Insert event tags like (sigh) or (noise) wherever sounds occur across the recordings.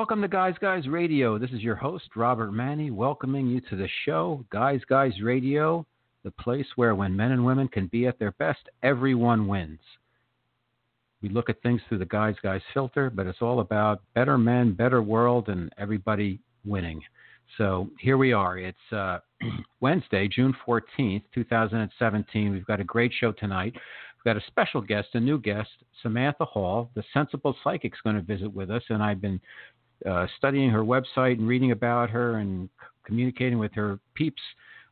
welcome to Guys Guys Radio. This is your host, Robert Manni, welcoming you to the show, Guys Guys Radio, the place where when men and women can be at their best, everyone wins. We look at things through the Guys Guys filter, but it's all about better men, better world, and everybody winning. So here we are. It's uh, (clears throat) Wednesday, June 14th, 2017. We've got a great show tonight. We've got a special guest, a new guest, Samantha Hall, the Sensible Psychic, is going to visit with us, and I've been uh, studying her website and reading about her and communicating with her peeps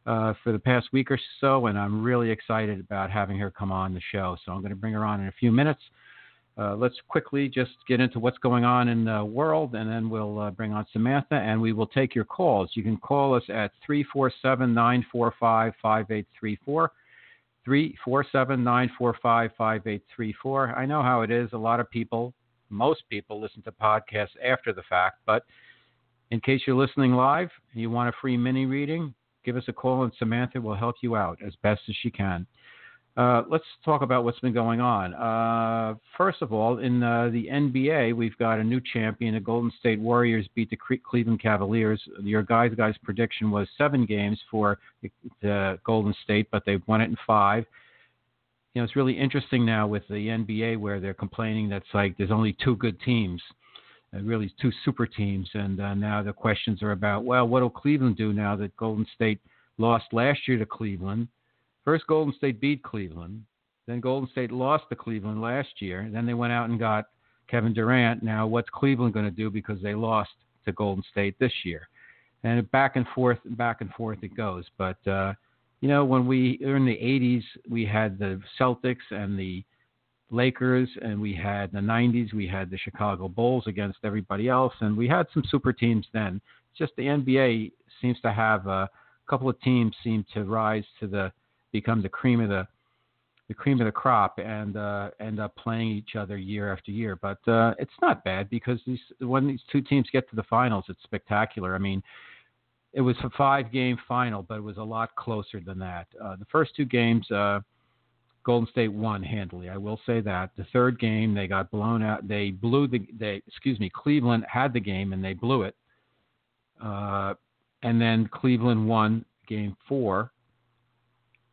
uh, for the past week or so, and I'm really excited about having her come on the show. So I'm going to bring her on in a few minutes. Uh, let's quickly just get into what's going on in the world, and then we'll uh, bring on Samantha, and we will take your calls. You can call us at 347 945 5834. 347 945 5834. I know how it is. A lot of people, most people, listen to podcasts after the fact, but in case you're listening live and you want a free mini reading, give us a call and Samantha will help you out as best as she can. Uh, let's talk about what's been going on. Uh, first of all, in uh, the NBA, we've got a new champion. The Golden State Warriors beat the Cleveland Cavaliers. Your guys' guys' prediction was seven games for the Golden State, but they've won it in five. You know, it's really interesting now with the NBA where they're complaining that's like there's only two good teams, uh, really two super teams, and uh, now the questions are about well, what will Cleveland do now that Golden State lost last year to Cleveland? First, Golden State beat Cleveland. Then Golden State lost to Cleveland last year. Then they went out and got Kevin Durant. Now, what's Cleveland going to do because they lost to Golden State this year? And back and forth, and back and forth it goes. But uh, you know, when we were in the '80s, we had the Celtics and the Lakers, and we had the '90s, we had the Chicago Bulls against everybody else, and we had some super teams then. It's just the NBA seems to have a couple of teams seem to rise to the become the cream of the the cream of the crop and uh, end up playing each other year after year. But uh, it's not bad because these when these two teams get to the finals, it's spectacular. I mean, it was a five game final, but it was a lot closer than that. Uh, the first two games, uh, Golden State won handily. I will say that. The third game, they got blown out. They blew the. They excuse me. Cleveland had the game and they blew it. Uh, and then Cleveland won game four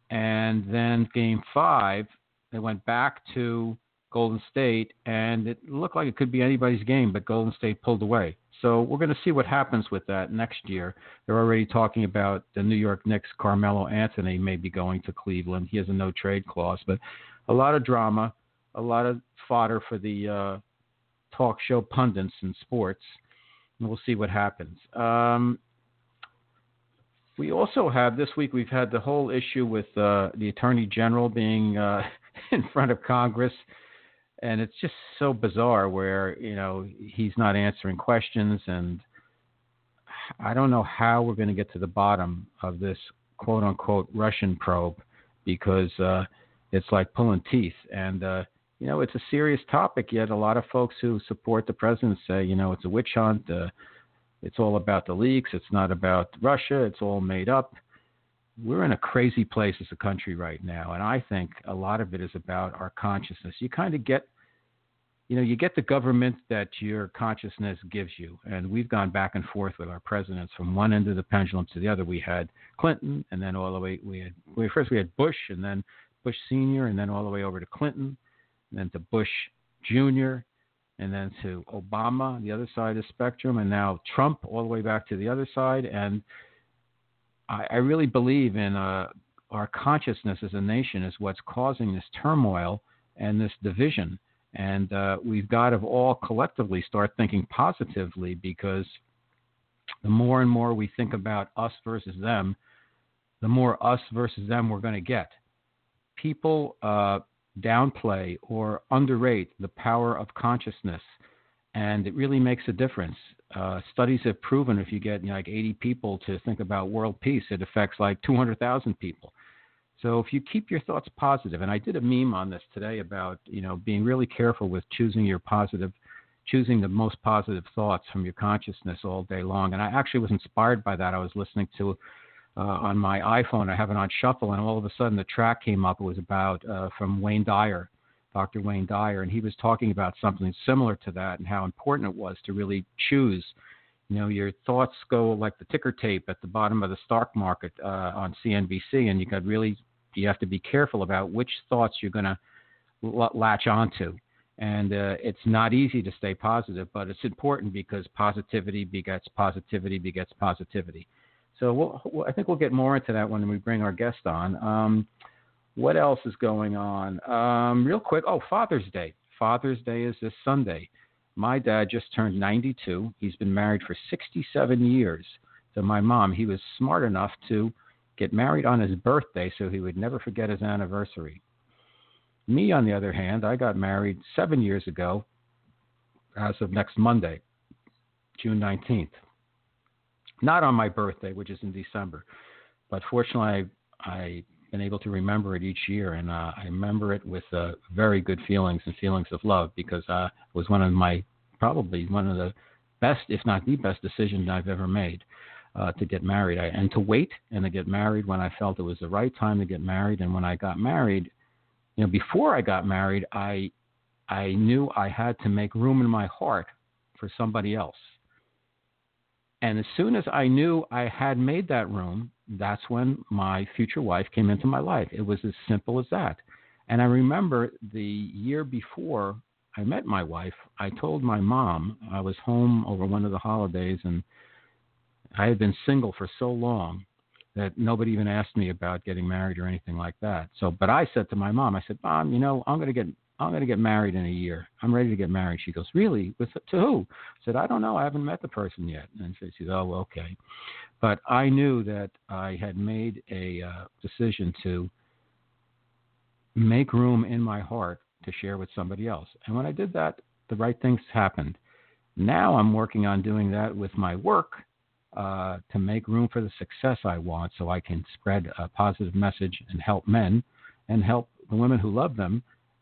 and then game five, they went back to Golden State, and it looked like it could be anybody's game, but Golden State pulled away. So we're going to see what happens with that next year. They're already talking about the New York Knicks. Carmelo Anthony may be going to Cleveland. He has a no trade clause, but a lot of drama, a lot of fodder for the uh, talk show pundits in sports. And we'll see what happens. Um, we also have this week. We've had the whole issue with uh, the attorney general being uh, (laughs) in front of Congress, and it's just so bizarre. Where you know he's not answering questions, and I don't know how we're going to get to the bottom of this quote unquote Russian probe because uh, it's like pulling teeth, and uh, you know it's a serious topic. Yet a lot of folks who support the president say you know it's a witch hunt. Uh, it's all about the leaks. It's not about Russia. It's all made up. We're in a crazy place as a country right now, and I think a lot of it is about our consciousness. You kind of get, you know, you get the government that your consciousness gives you, and we've gone back and forth with our presidents from one end of the pendulum to the other. We had Clinton, and then all the way we had we, first we had Bush, and then Bush Senior, and then all the way over to Clinton, and then to Bush Junior, and then to Obama, the other side of the spectrum, and now Trump, all the way back to the other side. And I, I really believe in uh, our consciousness as a nation is what's causing this turmoil and this division. And uh, we've got to all collectively start thinking positively because the more and more we think about us versus them, the more us versus them we're going to get. People uh, downplay or underrate the power of consciousness, and it really makes a difference. Uh, studies have proven if you get you know, like 80 people to think about world peace, it affects like 200,000 people. So if you keep your thoughts positive, and I did a meme on this today about you know being really careful with choosing your positive, choosing the most positive thoughts from your consciousness all day long. And I actually was inspired by that. I was listening to uh, on my iPhone. I have it on shuffle, and all of a sudden the track came up. It was about uh, from Wayne Dyer, Dr. Wayne Dyer, and he was talking about something similar to that and how important it was to really choose. You know, your thoughts go like the ticker tape at the bottom of the stock market uh, on CNBC, and you got really you have to be careful about which thoughts you're going to l- latch onto. And uh, it's not easy to stay positive, but it's important because positivity begets positivity begets positivity. So we'll, I think we'll get more into that when we bring our guest on. Um, what else is going on? Um, real quick, oh, Father's Day. Father's Day is this Sunday. My dad just turned 92. He's been married for 67 years to my mom. He was smart enough to get married on his birthday so he would never forget his anniversary. Me, on the other hand, I got married seven years ago as of next Monday, June 19th. Not on my birthday, which is in December, but fortunately, I, I been able to remember it each year, and uh, I remember it with uh, very good feelings and feelings of love because uh, it was one of my probably one of the best, if not the best, decision I've ever made uh, to get married I, and to wait and to get married when I felt it was the right time to get married. And when I got married, you know, before I got married, I I knew I had to make room in my heart for somebody else. And as soon as I knew I had made that room, that's when my future wife came into my life. It was as simple as that. And I remember the year before I met my wife, I told my mom I was home over one of the holidays and I had been single for so long that nobody even asked me about getting married or anything like that. So, but I said to my mom, I said, "Mom, you know, I'm going to get I'm going to get married in a year. I'm ready to get married." She goes, "Really? With to who?" I said, "I don't know. I haven't met the person yet." And she said, "Oh, okay." But I knew that I had made a uh, decision to make room in my heart to share with somebody else. And when I did that, the right things happened. Now I'm working on doing that with my work uh, to make room for the success I want so I can spread a positive message and help men and help the women who love them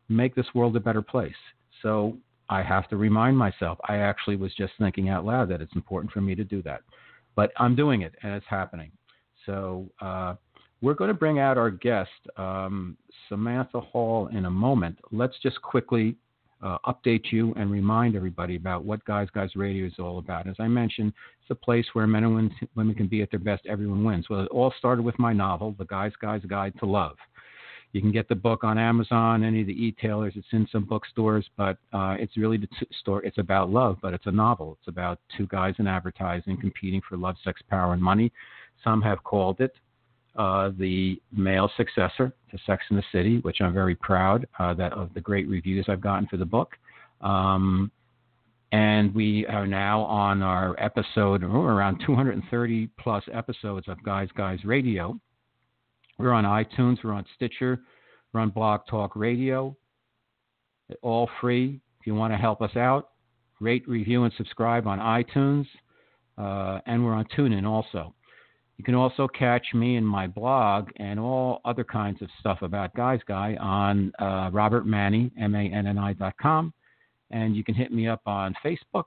make this world a better place. So I have to remind myself, I actually was just thinking out loud that it's important for me to do that. But I'm doing it and it's happening. So uh, we're going to bring out our guest, um, Samantha Hall, in a moment. Let's just quickly uh, update you and remind everybody about what Guys Guys Radio is all about. As I mentioned, it's a place where men and women can be at their best. Everyone wins. Well, it all started with my novel, The Guys Guys Guide to Love. You can get the book on Amazon, any of the e-tailers. It's in some bookstores, but uh, it's really the t- store. It's about love, but it's a novel. It's about two guys in advertising competing for love, sex, power, and money. Some have called it uh, the male successor to Sex in the City, which I'm very proud uh, that of the great reviews I've gotten for the book. Um, and we are now on our episode, around 230 plus episodes of Guys Guys Radio. We're on iTunes, we're on Stitcher, we're on Blog Talk Radio. All free. If you want to help us out, rate, review, and subscribe on iTunes. Uh, and we're on TuneIn also. You can also catch me in my blog and all other kinds of stuff about Guys Guy on uh, Robert Manni, M-A-N-N-I dot com. And you can hit me up on Facebook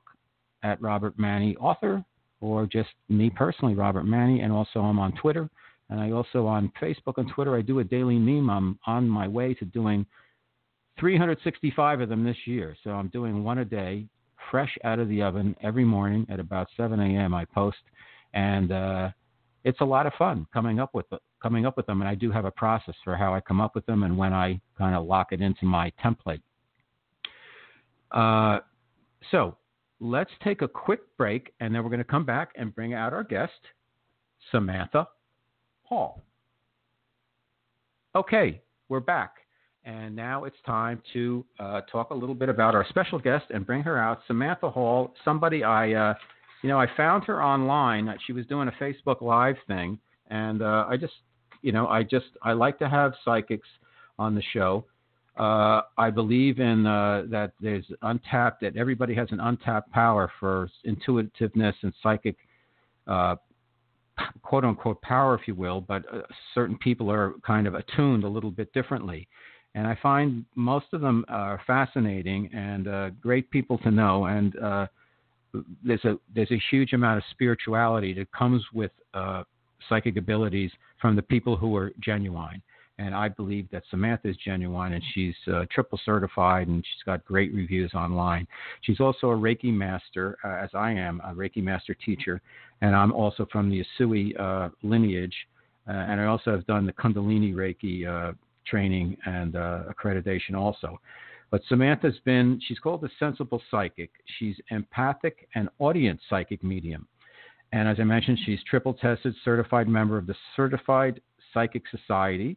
at Robert Manni Author or just me personally, Robert Manni. And also I'm on Twitter. And I also on Facebook and Twitter, I do a daily meme. I'm on my way to doing 365 of them this year. So I'm doing one a day, fresh out of the oven every morning at about 7 a.m. I post. And, uh, it's a lot of fun coming up with coming up with them, and I do have a process for how I come up with them and when I kind of lock it into my template. Uh, so let's take a quick break, and then we're going to come back and bring out our guest, Samantha Hall. Okay, we're back. And now it's time to uh, talk a little bit about our special guest and bring her out, Samantha Hall, somebody I uh, you know, I found her online. She was doing a Facebook Live thing, and uh, I just, you know, I just I like to have psychics on the show. Uh, I believe in uh, that there's untapped that everybody has an untapped power for intuitiveness and psychic, uh, quote unquote power, if you will. But uh, certain people are kind of attuned a little bit differently, and I find most of them are fascinating and uh, great people to know. And uh, there's a there's a huge amount of spirituality that comes with uh, psychic abilities from the people who are genuine. And I believe that Samantha is genuine, and she's uh, triple certified, and she's got great reviews online. She's also a Reiki master, uh, as I am, a Reiki master teacher, and I'm also from the Usui uh, lineage, uh, and I also have done the Kundalini Reiki uh, training and uh, accreditation also. But Samantha's been, she's called the sensible psychic. She's empathic and audience psychic medium. And as I mentioned, she's triple tested, certified member of the Certified Psychic Society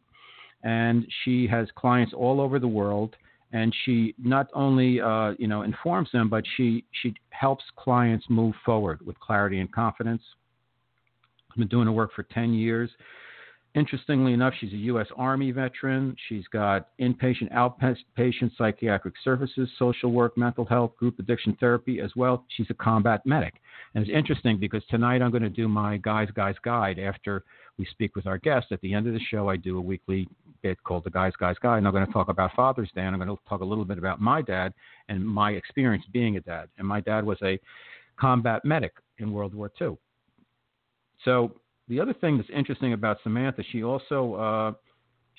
and she has clients all over the world. And she not only uh, you know informs them, but she she helps clients move forward with clarity and confidence. I've been doing her work for 10 years. Interestingly enough, she's a U.S. Army veteran. She's got inpatient, outpatient psychiatric services, social work, mental health, group addiction therapy as well. She's a combat medic. And it's interesting because tonight I'm going to do my Guys, Guys Guide after we speak with our guest. At the end of the show, I do a weekly bit called the Guys, Guys Guide. And I'm going to talk about Father's Day. And I'm going to talk a little bit about my dad and my experience being a dad. And my dad was a combat medic in World War II. So the other thing that's interesting about Samantha, she also uh,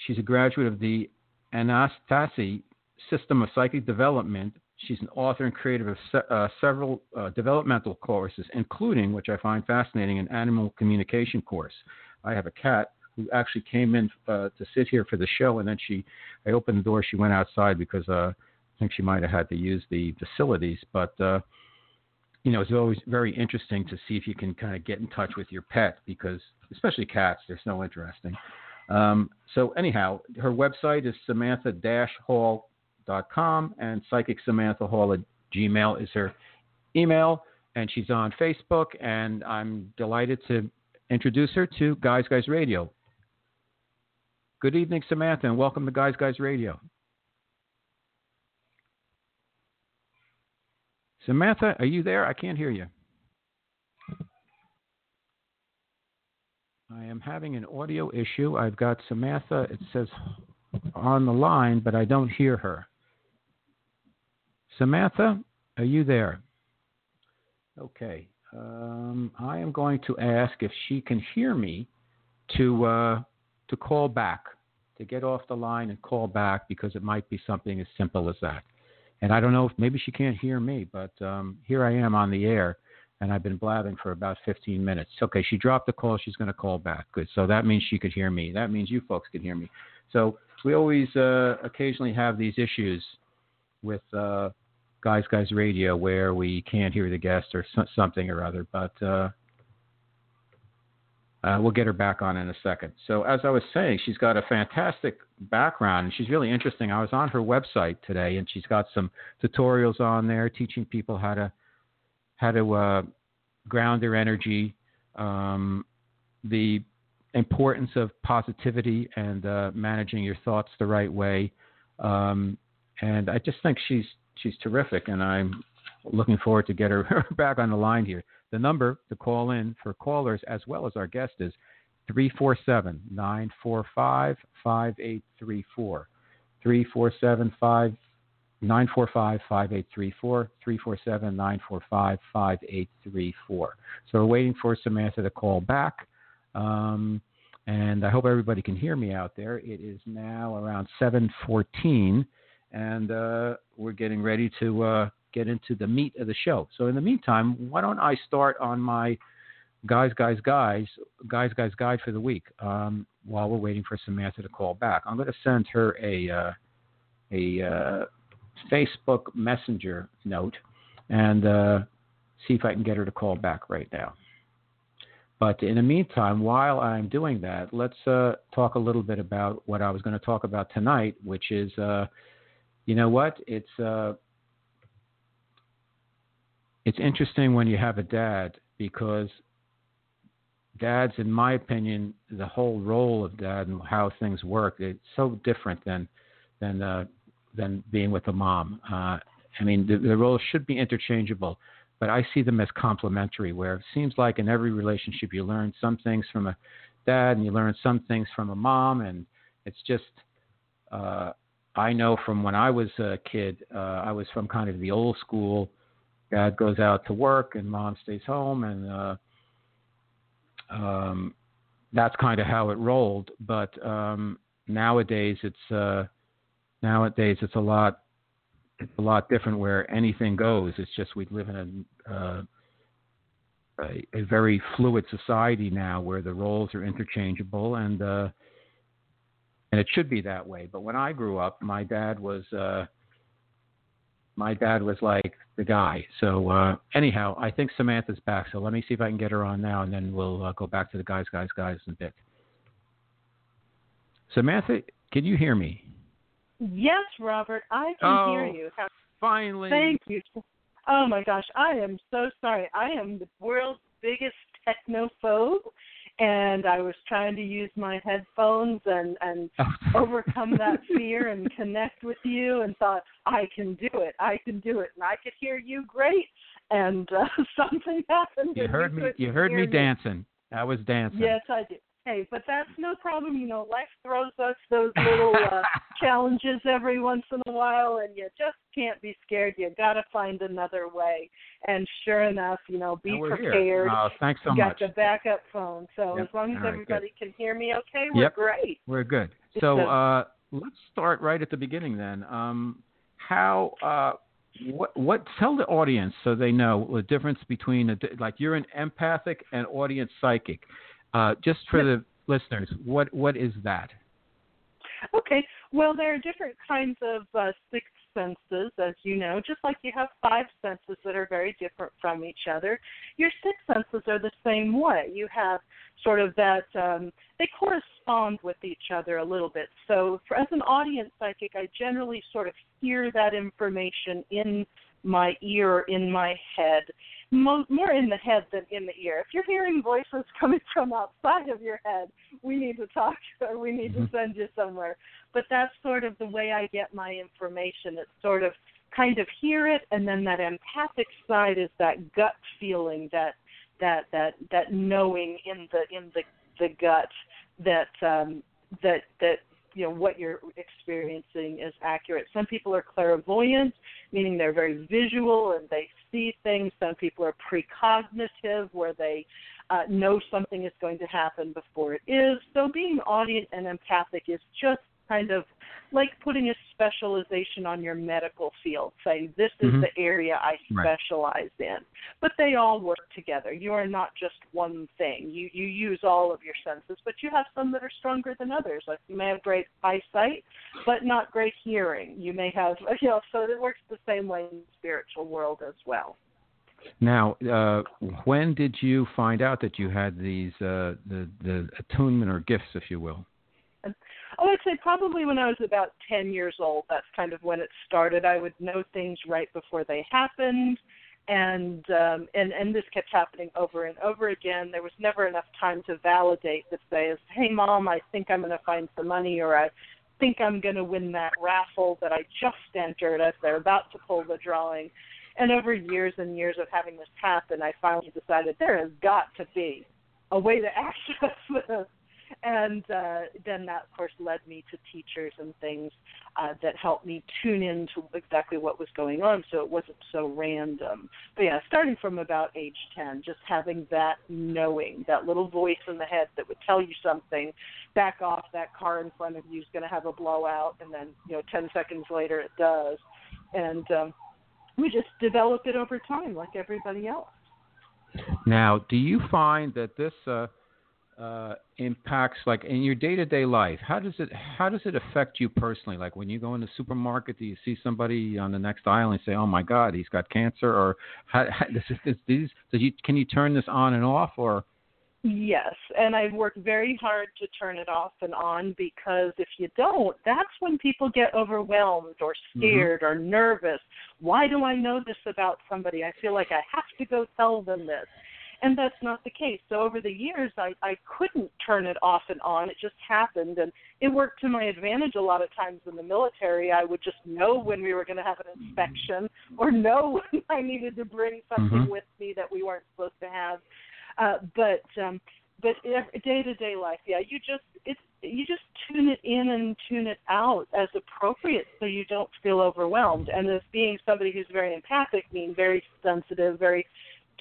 she's a graduate of the Anastasi System of Psychic Development. She's an author and creator of se- uh, several uh, developmental courses, including, which I find fascinating, an animal communication course. I have a cat who actually came in uh, to sit here for the show, and then she, I opened the door, she went outside because uh, I think she might have had to use the facilities, but uh, you know, it's always very interesting to see if you can kind of get in touch with your pet because, especially cats, they're so interesting. Um, so, anyhow, her website is samantha hall.com and psychic samantha hall at gmail is her email. And she's on Facebook, and I'm delighted to introduce her to Guys Guys Radio. Good evening, Samantha, and welcome to Guys Guys Radio. Samantha, are you there? I can't hear you. I am having an audio issue. I've got Samantha, it says on the line, but I don't hear her. Samantha, are you there? Okay. Um, I am going to ask if she can hear me to uh, to call back, to get off the line and call back because it might be something as simple as that. And I don't know if maybe she can't hear me, but um, here I am on the air, and I've been blabbing for about 15 minutes. Okay, she dropped the call. She's going to call back. Good. So that means she could hear me. That means you folks can hear me. So we always uh, occasionally have these issues with uh, Guys Guys Radio where we can't hear the guest or something or other. But uh, uh, we'll get her back on in a second. So, as I was saying, she's got a fantastic background and she's really interesting. I was on her website today and she's got some tutorials on there teaching people how to how to uh, ground their energy, um, the importance of positivity and uh, managing your thoughts the right way. Um, and I just think she's she's terrific, and I'm looking forward to get her (laughs) back on the line here. The number to call in for callers as well as our guest is 347 945 5834. 347 945 5834. 347 945 5834. So we're waiting for Samantha to call back. Um, and I hope everybody can hear me out there. It is now around 714, and uh, we're getting ready to uh, get into the meat of the show. So in the meantime, why don't I start on my guys, guys, guys, guys, guys guide for the week um, while we're waiting for Samantha to call back. I'm going to send her a uh, a uh, Facebook Messenger note and uh, see if I can get her to call back right now. But in the meantime, while I'm doing that, let's uh, talk a little bit about what I was going to talk about tonight, which is, uh, you know what? It's uh, it's interesting when you have a dad because dads, in my opinion, the whole role of dad and how things work, it's so different than than uh, than being with a mom. Uh, I mean, the, the roles should be interchangeable, but I see them as complementary. Where it seems like in every relationship, you learn some things from a dad and you learn some things from a mom, and it's just. Uh, I know from when I was a kid, uh, I was from kind of the old school dad goes out to work and mom stays home, and uh, um, that's kind of how it rolled. But um, nowadays it's uh, nowadays it's a lot it's a lot different where anything goes. It's just we live in a, uh, a, a very fluid society now where the roles are interchangeable and uh, and it should be that way. But when I grew up, my dad was uh, my dad was like the guy. So uh, anyhow, I think Samantha's back. So let me see if I can get her on now, and then we'll uh, go back to the guys, guys, guys in a bit. Samantha, can you hear me? Yes, Robert, I can oh, hear you. Finally. Thank you. Oh my gosh, I am so sorry. I am the world's biggest technophobe, and I was trying to use my headphones and and Oh. (laughs) overcome that fear and connect with you, and thought I can do it. I can do it, and I could hear you great. And uh, (laughs) something happened. you heard me. You heard hear me dancing. I was dancing. Yes, I did. Hey, but that's no problem. You know, life throws us those little uh, (laughs) challenges every once in a while, and you just can't be scared. You got to find another way. And sure enough, you know, be And we're here. prepared. Oh, thanks so you got much. the backup phone, so Yep. as long as right, everybody can hear me, okay, we're Yep. great. We're good. (laughs) So uh, let's start right at the beginning then. Um, how uh, what what tell the audience so they know the difference between a, like you're an empathic and audience psychic. Uh, just for the listeners, what what is that? Okay. Well, there are different kinds of uh, sixth senses, as you know. Just like you have five senses that are very different from each other, your six senses are the same way. You have sort of that um, they correspond with each other a little bit. So, for, as an audience psychic, I generally sort of hear that information in my ear in my head mo- more in the head than in the ear. If you're hearing voices (laughs) coming from outside of your head, we need to talk or we need Mhm. to send you somewhere. But that's sort of the way I get my information. It's sort of kind of hear it and then that empathic side is that gut feeling, that that that that knowing in the in the the gut that um that that you know what you're experiencing is accurate. Some people are clairvoyant, meaning they're very visual and they see things. Some people are precognitive, where they uh, know something is going to happen before it is. So being audience and empathic is just kind of like putting a specialization on your medical field, saying this is Mhm. the area I Right. specialize in. But they all work together. You are not just one thing. You you use all of your senses, but you have some that are stronger than others. Like you may have great eyesight, but not great hearing. You may have (laughs) you know, so it works the same way in the spiritual world as well. Now, uh, when did you find out that you had these uh, the the attunement or gifts, if you will? I would say probably when I was about 10 years old. That's kind of when it started. I would know things right before they happened, and um, and and this kept happening over and over again. There was never enough time to validate to say, "Hey, mom, I think I'm going to find some money," or "I think I'm going to win that raffle that I just entered." As they're about to pull the drawing, and over years and years of having this happen, I finally decided there has got to be a way to (laughs) access this and uh, then that of course led me to teachers and things uh, that helped me tune in to exactly what was going on so it wasn't so random. But yeah starting from about age 10 just having that knowing that little voice in the head that would tell you something back off that car in front of you is going to have a blowout and then you know 10 seconds later it does. And um, we just develop it over time like everybody else. Now, do you find that this uh, uh, impacts, like in your day-to-day life? How does it how does it affect you personally? Like when you go in the supermarket, do you see somebody on the next aisle and say, "Oh my God, he's got cancer," or how, how, this is, this, these, does you, can you turn this on and off, or Yes, and I've worked very hard to turn it off and on because if you don't, that's when people get overwhelmed or scared or nervous. Why do I know this about somebody? I feel like I have to go tell them this. And that's not the case. So over the years, I, I couldn't turn it off and on. It just happened, and it worked to my advantage a lot of times in the military. I would just know when we were going to have an inspection or know (laughs) when I needed to bring something Mhm. with me that we weren't supposed to have. Uh, but um, but day to day life, yeah, you just it's you just tune it in and tune it out as appropriate, so you don't feel overwhelmed. And as being somebody who's very empathic, meaning very sensitive, very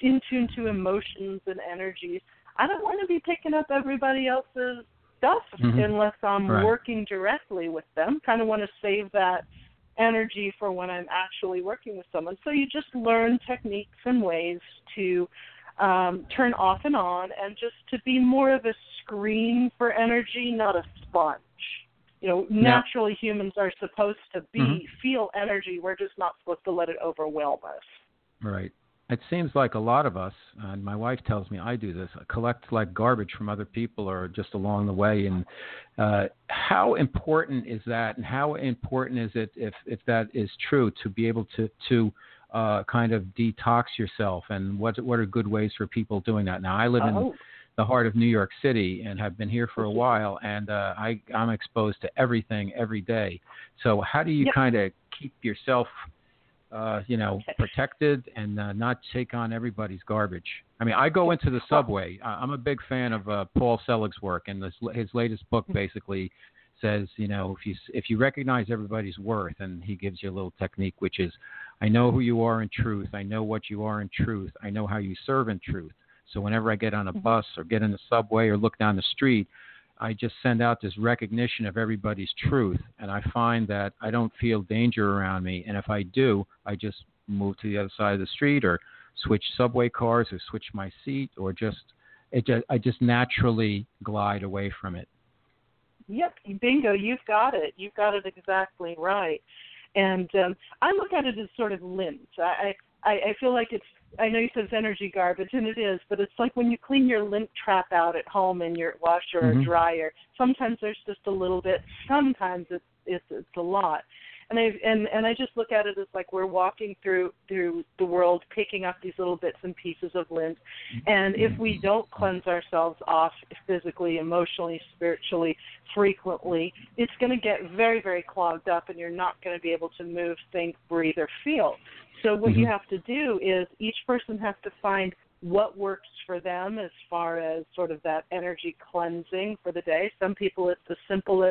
in tune to emotions and energies, I don't want to be picking up everybody else's stuff Mhm. unless I'm Right. working directly with them. Kind of want to save that energy for when I'm actually working with someone. So you just learn techniques and ways to um, turn off and on, and just to be more of a screen for energy, not a sponge. You know, naturally humans are supposed to be Mhm. feel energy. We're just not supposed to let it overwhelm us. Right. It seems like a lot of us, and my wife tells me I do this, collect like garbage from other people or just along the way. And uh, how important is that? And how important is it, if if that is true, to be able to to uh, kind of detox yourself? And what what are good ways for people doing that? Now I live in Oh, the heart of New York City and have been here for a while, and uh, I I'm exposed to everything every day. So how do you Yep. kind of keep yourself, uh, you know, protected and uh, not take on everybody's garbage? I mean, I go into the subway. I- I'm a big fan of uh, Paul Selig's work, and this, his latest book basically says, you know, if you if you recognize everybody's worth, and he gives you a little technique, which is, I know who you are in truth. I know what you are in truth. I know how you serve in truth. So whenever I get on a Mhm. bus or get in the subway or look down the street, I just send out this recognition of everybody's truth, and I find that I don't feel danger around me. And if I do, I just move to the other side of the street or switch subway cars or switch my seat or just it just I just naturally glide away from it. Yep, bingo, you've got it. You've got it exactly right. And um, I look at it as sort of lint. I, I I feel like it's. I know you said it's energy garbage, and it is, but it's like when you clean your lint trap out at home in your washer Mhm. or dryer. Sometimes there's just a little bit. Sometimes it's it's it's a lot. And I and and I just look at it as like we're walking through through the world, picking up these little bits and pieces of lint. And if we don't cleanse ourselves off physically, emotionally, spiritually, frequently, it's going to get very, very clogged up, and you're not going to be able to move, think, breathe, or feel. So what you Mhm. have to do is each person has to find what works for them as far as sort of that energy cleansing for the day. Some people it's as simple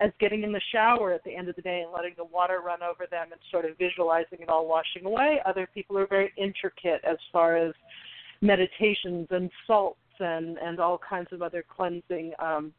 as getting in the shower at the end of the day and letting the water run over them and sort of visualizing it all washing away. Other people are very intricate as far as meditations and salts and and all kinds of other cleansing um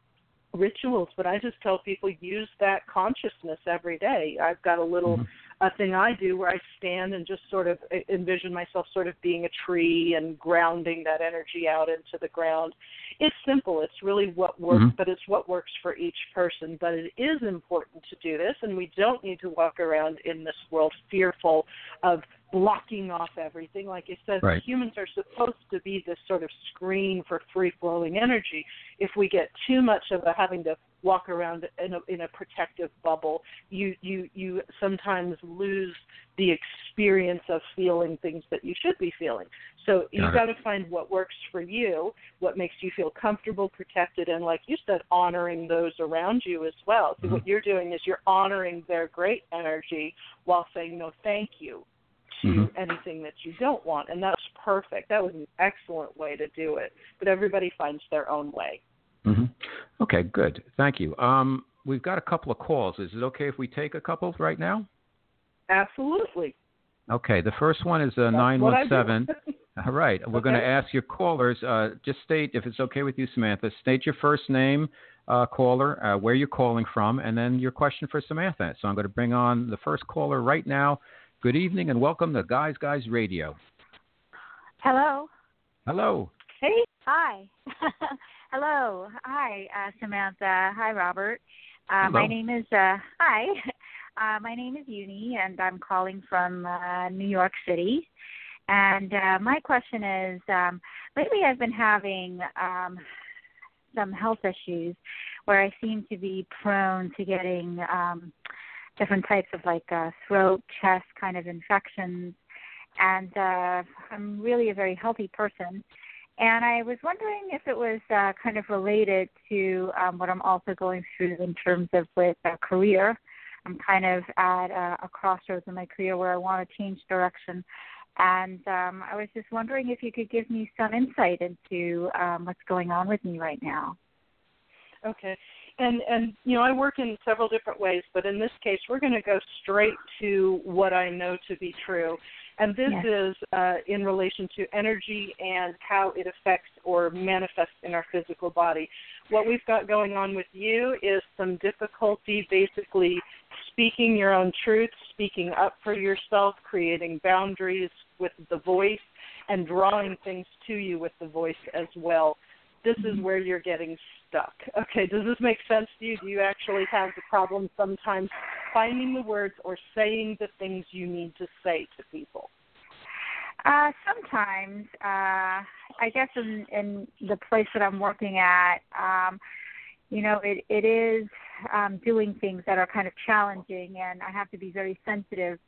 rituals but i just tell people use that consciousness every day i've got a little Mhm. A thing i do where i stand and just sort of envision myself sort of being a tree and grounding that energy out into the ground. It's simple. It's really what works Mhm. but it's what works for each person. But it is important to do this and we don't need to walk around in this world fearful of blocking off everything. Like I said, Right. humans are supposed to be this sort of screen for free flowing energy. If we get too much of a having to walk around in a in a protective bubble, you you you sometimes lose the experience of feeling things that you should be feeling. So you've Got got to find what works for you, what makes you feel comfortable, protected, and like you said, honoring those around you as well. So Mhm. what you're doing is you're honoring their great energy while saying no, thank you to Mhm. anything that you don't want, and that's perfect. That was an excellent way to do it. But everybody finds their own way. hmm Okay, good. Thank you. Um, we've got a couple of calls. Is it okay if we take a couple right now? Absolutely. Okay, the first one is uh, That's what I do. 917. (laughs) All right, we're going to ask your callers. Uh, just state, if it's okay with you, Samantha, state your first name, uh, caller, uh, where you're calling from, and then your question for Samantha. So I'm going to bring on the first caller right now. Good evening and welcome to Guys Guys Radio. Hello. Hello. hey, Hi. (laughs) Hello. Hi, uh, Samantha. Hi, Robert. Uh, my name is uh, Hi. (laughs) Uh, my name is Uni, and I'm calling from uh, New York City. And uh, my question is, um, lately I've been having um, some health issues where I seem to be prone to getting um, different types of like uh, throat, chest kind of infections. And uh, I'm really a very healthy person. And I was wondering if it was uh, kind of related to um, what I'm also going through in terms of with a career. I'm kind of at a, a crossroads in my career where I want to change direction. And um, I was just wondering if you could give me some insight into um, what's going on with me right now. Okay. And and you know, I work in several different ways, but in this case we're going to go straight to what I know to be true. And this Yes. is uh, in relation to energy and how it affects or manifests in our physical body. What we've got going on with you is some difficulty basically speaking your own truth, speaking up for yourself, creating boundaries with the voice, and drawing things to you with the voice as well. This is where you're getting stuck. Okay, does this make sense to you? Do you actually have the problem sometimes finding the words or saying the things you need to say to people? Uh, sometimes, uh, I guess in, in the place that I'm working at, um, you know, it, it is um, doing things that are kind of challenging, and I have to be very sensitive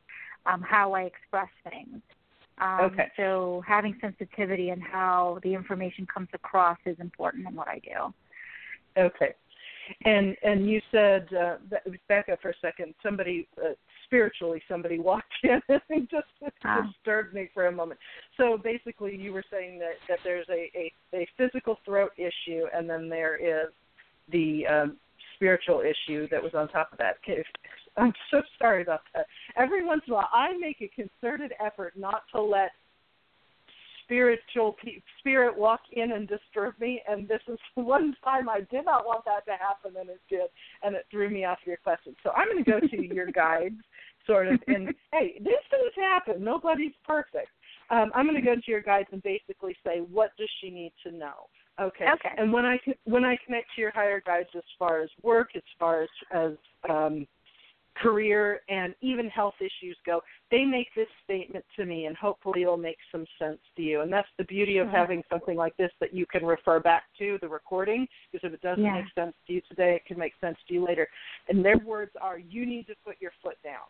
um, how I express things. Um, Okay. So having sensitivity and how the information comes across is important in what I do. Okay. And and you said uh, ba- back up for a second. Somebody uh, spiritually, somebody (laughs) walked in and (laughs) just Ah. disturbed me for a moment. So basically, you were saying that that there's a a, a physical throat issue, and then there is the um, spiritual issue that was on top of that. Okay. (laughs) I'm so sorry about that. Every once in a while, I make a concerted effort not to let spiritual pe- spirit walk in and disturb me and this is (laughs) one time I did not want that to happen and it did and it threw me off your question. So I'm going to go to (laughs) your guides sort of and hey, these things happen. Nobody's perfect. Um, I'm going to go to your guides and basically say what does she need to know? Okay. Okay. And when I when I connect to your higher guides as far as work, as far as as um career and even health issues go, they make this statement to me, and hopefully it'll make some sense to you. And that's the beauty of Sure. having something like this that you can refer back to the recording, because if it doesn't Yeah. make sense to you today, it can make sense to you later. And their words are, "You need to put your foot down."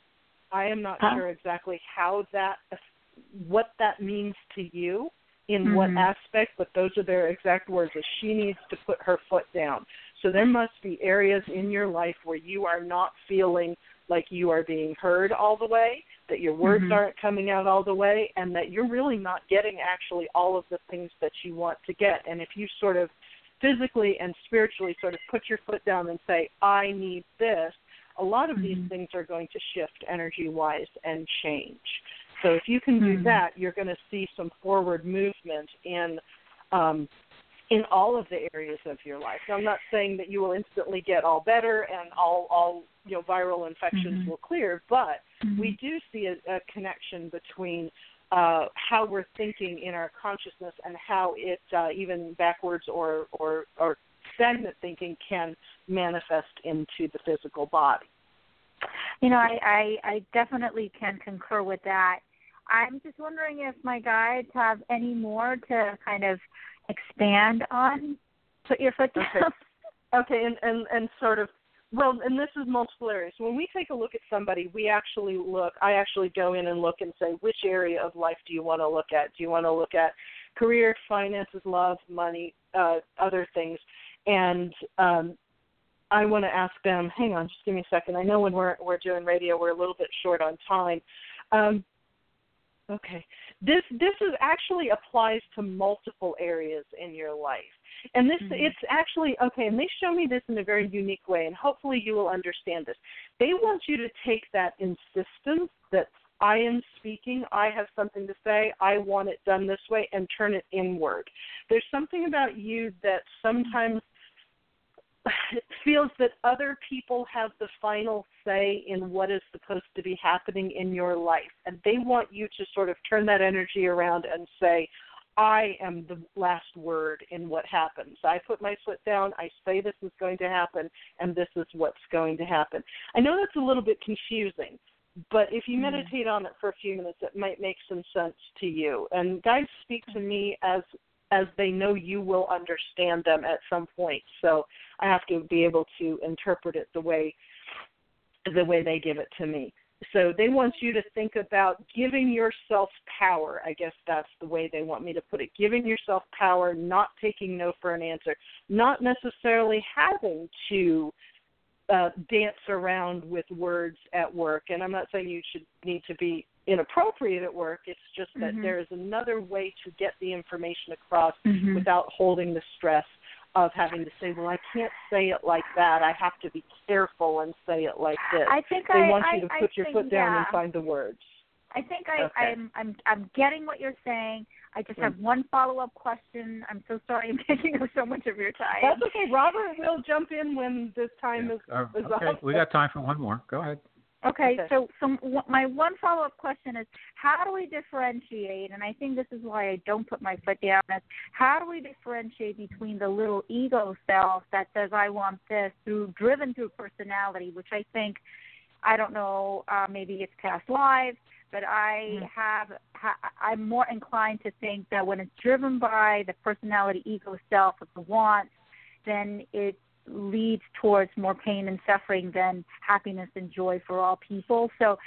I am not Huh? sure exactly how that, what that means to you in what Mhm. aspect, but those are their exact words. Is she needs to put her foot down. So there must be areas in your life where you are not feeling like you are being heard all the way, that your words Mhm. aren't coming out all the way, and that you're really not getting actually all of the things that you want to get. And if you sort of physically and spiritually sort of put your foot down and say, I need this, a lot of these Mhm. things are going to shift energy wise and change. So if you can do Mhm. that, you're going to see some forward movement in um, in all of the areas of your life. Now, I'm not saying that you will instantly get all better and all all you know viral infections Mhm. will clear, but Mhm. we do see a, a connection between uh, how we're thinking in our consciousness and how it uh, even backwards or, or or stagnant thinking can manifest into the physical body. You know, I, I, I definitely can concur with that. I'm just wondering if my guides have any more to kind of expand on. Put your foot down. Okay. (laughs) Okay, and, and, and sort of, well, and this is multiple areas. When we take a look at somebody, we actually look, I actually go in and look and say, which area of life do you want to look at? Do you want to look at career, finances, love, money, uh, other things? And um, I want to ask them, hang on, just give me a second. I know when we're, we're doing radio, we're a little bit short on time. Um, Okay. This this is actually applies to multiple areas in your life. And this Mhm. it's actually okay, and they show me this in a very unique way and hopefully you will understand this. They want you to take that insistence that I am speaking, I have something to say, I want it done this way and turn it inward. There's something about you that sometimes it (laughs) feels that other people have the final say in what is supposed to be happening in your life. And they want you to sort of turn that energy around and say, I am the last word in what happens. I put my foot down, I say this is going to happen, and this is what's going to happen. I know that's a little bit confusing, but if you Mhm. meditate on it for a few minutes, it might make some sense to you. And guides speak to me as as they know you will understand them at some point. So I have to be able to interpret it the way the way they give it to me. So they want you to think about giving yourself power. I guess that's the way they want me to put it. Giving yourself power, not taking no for an answer, not necessarily having to uh, dance around with words at work. And I'm not saying you should need to be inappropriate at work. It's just that Mhm. there is another way to get the information across Mhm. without holding the stress of having to say, well, I can't say it like that. I have to be careful and say it like this. I think they I, want I, you to I put your think, foot down yeah. and find the words. I think I, Okay. I'm I'm I'm getting what you're saying. I just have Mm. one follow up question. I'm so sorry (laughs) I'm taking up so much of your time. That's okay. Robert will jump in when this time is. Uh, is okay, up. we got time for one more. Go ahead. Okay, Okay. so so my one follow up question is how do we differentiate? And I think this is why I don't put my foot down. Is how do we differentiate between the little ego self that says I want this through driven through personality, which I think I don't know, uh, maybe it's past lives, but I Mm. have ha, I'm more inclined to think that when it's driven by the personality ego self of the wants, then it leads towards more pain and suffering than happiness and joy for all people. So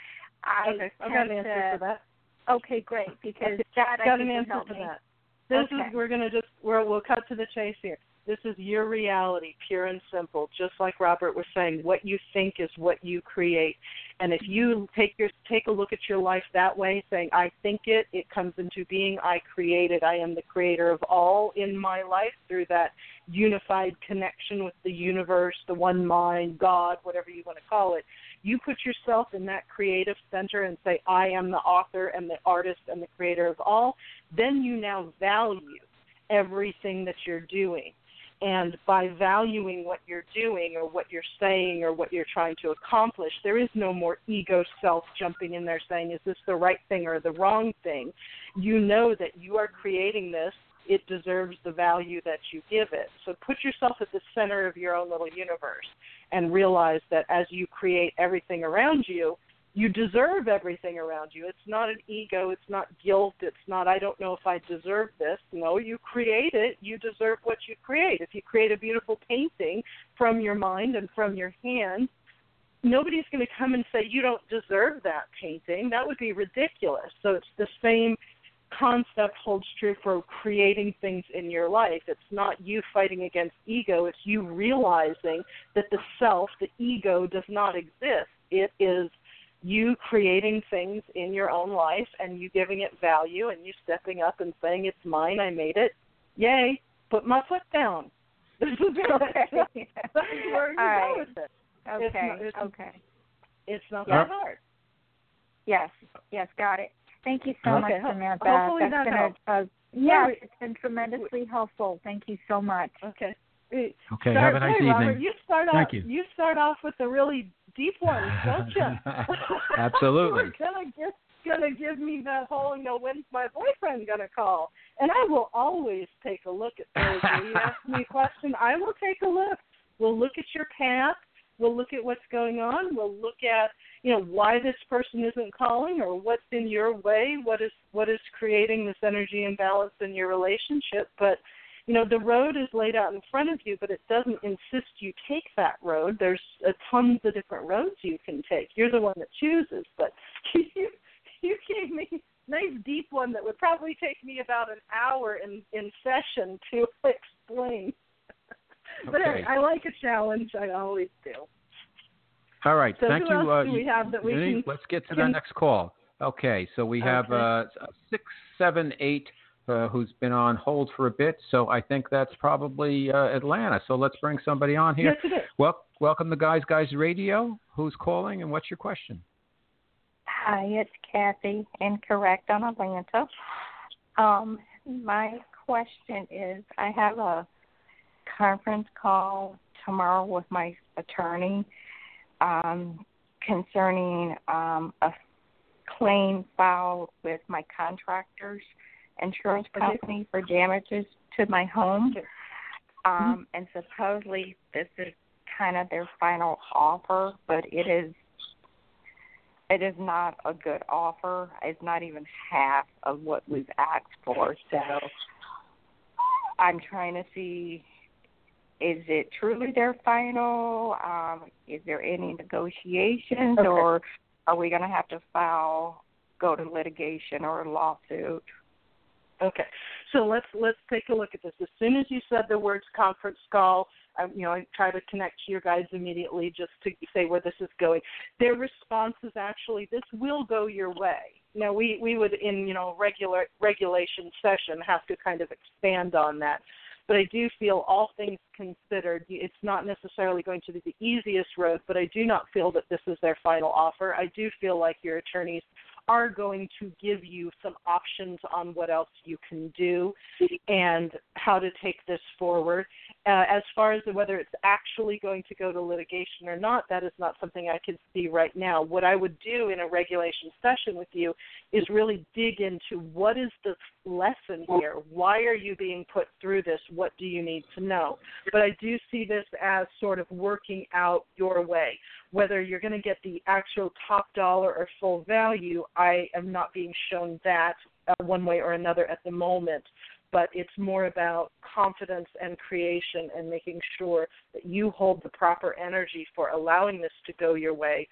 I Okay, I've got an answer to, for that. Okay, great, because that I got think an answer for me. that. This Okay. is we're gonna just we're, we'll cut to the chase here. This is your reality, pure and simple. Just like Robert was saying, what you think is what you create. And if you take your take a look at your life that way, saying I think it, it comes into being. I create it. I am the creator of all in my life through that unified connection with the universe, the one mind, God, whatever you want to call it. You put yourself in that creative center and say, I am the author and the artist and the creator of all. Then you now value everything that you're doing. And by valuing what you're doing or what you're saying or what you're trying to accomplish, there is no more ego self jumping in there saying, is this the right thing or the wrong thing? You know that you are creating this. It deserves the value that you give it. So put yourself at the center of your own little universe and realize that as you create everything around you, you deserve everything around you. It's not an ego, it's not guilt, it's not I don't know if I deserve this. No, you create it, you deserve what you create. If you create a beautiful painting from your mind and from your hand, nobody's going to come and say you don't deserve that painting. That would be ridiculous. So it's the same concept holds true for creating things in your life. It's not you fighting against ego, it's you realizing that the self, the ego does not exist. It is you creating things in your own life and you giving it value and you stepping up and saying it's mine, I made it. Yay, put my foot down. (laughs) This is. Okay. That's where you All right. go with it. Okay. It's not- it's- okay. It's not that hard. Yes. Yes. Got it. Thank you so Okay, much, Samantha. hopefully That's that been helps. a, a yes, it's been tremendously helpful. Thank you so much. Okay. Okay, start, have a nice hey, evening. Robert, you start Thank off. you. start off with the really deep ones, (laughs) don't you? (laughs) (laughs) Absolutely. You're gonna give gonna give me that whole, you know, when's my boyfriend gonna call? And I will always take a look at those. When you ask me a question, I will take a look. We'll look at your path. We'll look at what's going on. We'll look at, you know, why this person isn't calling or what's in your way. What is what is creating this energy imbalance in your relationship? But you know the road is laid out in front of you but it doesn't insist you take that road there's a tons of different roads you can take you're the one that chooses but (laughs) you you gave me a nice deep one that would probably take me about an hour in in session to (laughs) explain (laughs) but Okay. I, I like a challenge i always do All right. so Thank who you. else uh, do we have that we can Let's get to can- the next call. Okay, so we have Okay. uh, six, seven, eight, uh, who's been on hold for a bit. So I think that's probably uh, Atlanta. So let's bring somebody on here. yes it is Well, welcome to Guys Guys Radio. Who's calling and what's your question? Hi, it's Kathy, incorrect on Atlanta. Um, my question is I have a conference call tomorrow with my attorney um, concerning um, a claim filed with my contractor's insurance company for damages to my home. Um, and supposedly this is kind of their final offer, but it is it is not a good offer. It's not even half of what we've asked for. So I'm trying to see is it truly their final? Um, is there any negotiations Okay. or are we gonna have to file go to litigation or a lawsuit? Okay, so let's let's take a look at this. As soon as you said the words conference call, I, you know, I try to connect to your guys immediately just to say where this is going. Their response is actually, this will go your way. Now we we would in you know regular regulation session have to kind of expand on that. But I do feel all things considered, it's not necessarily going to be the easiest road, but I do not feel that this is their final offer. I do feel like your attorneys are going to give you some options on what else you can do and how to take this forward. Uh, as far as whether it's actually going to go to litigation or not, that is not something I can see right now. What I would do in a regulation session with you is really dig into what is the lesson here? Why are you being put through this? What do you need to know? But I do see this as sort of working out your way. Whether you're going to get the actual top dollar or full value, I am not being shown that uh, one way or another at the moment. But it's more about confidence and creation and making sure that you hold the proper energy for allowing this to go your way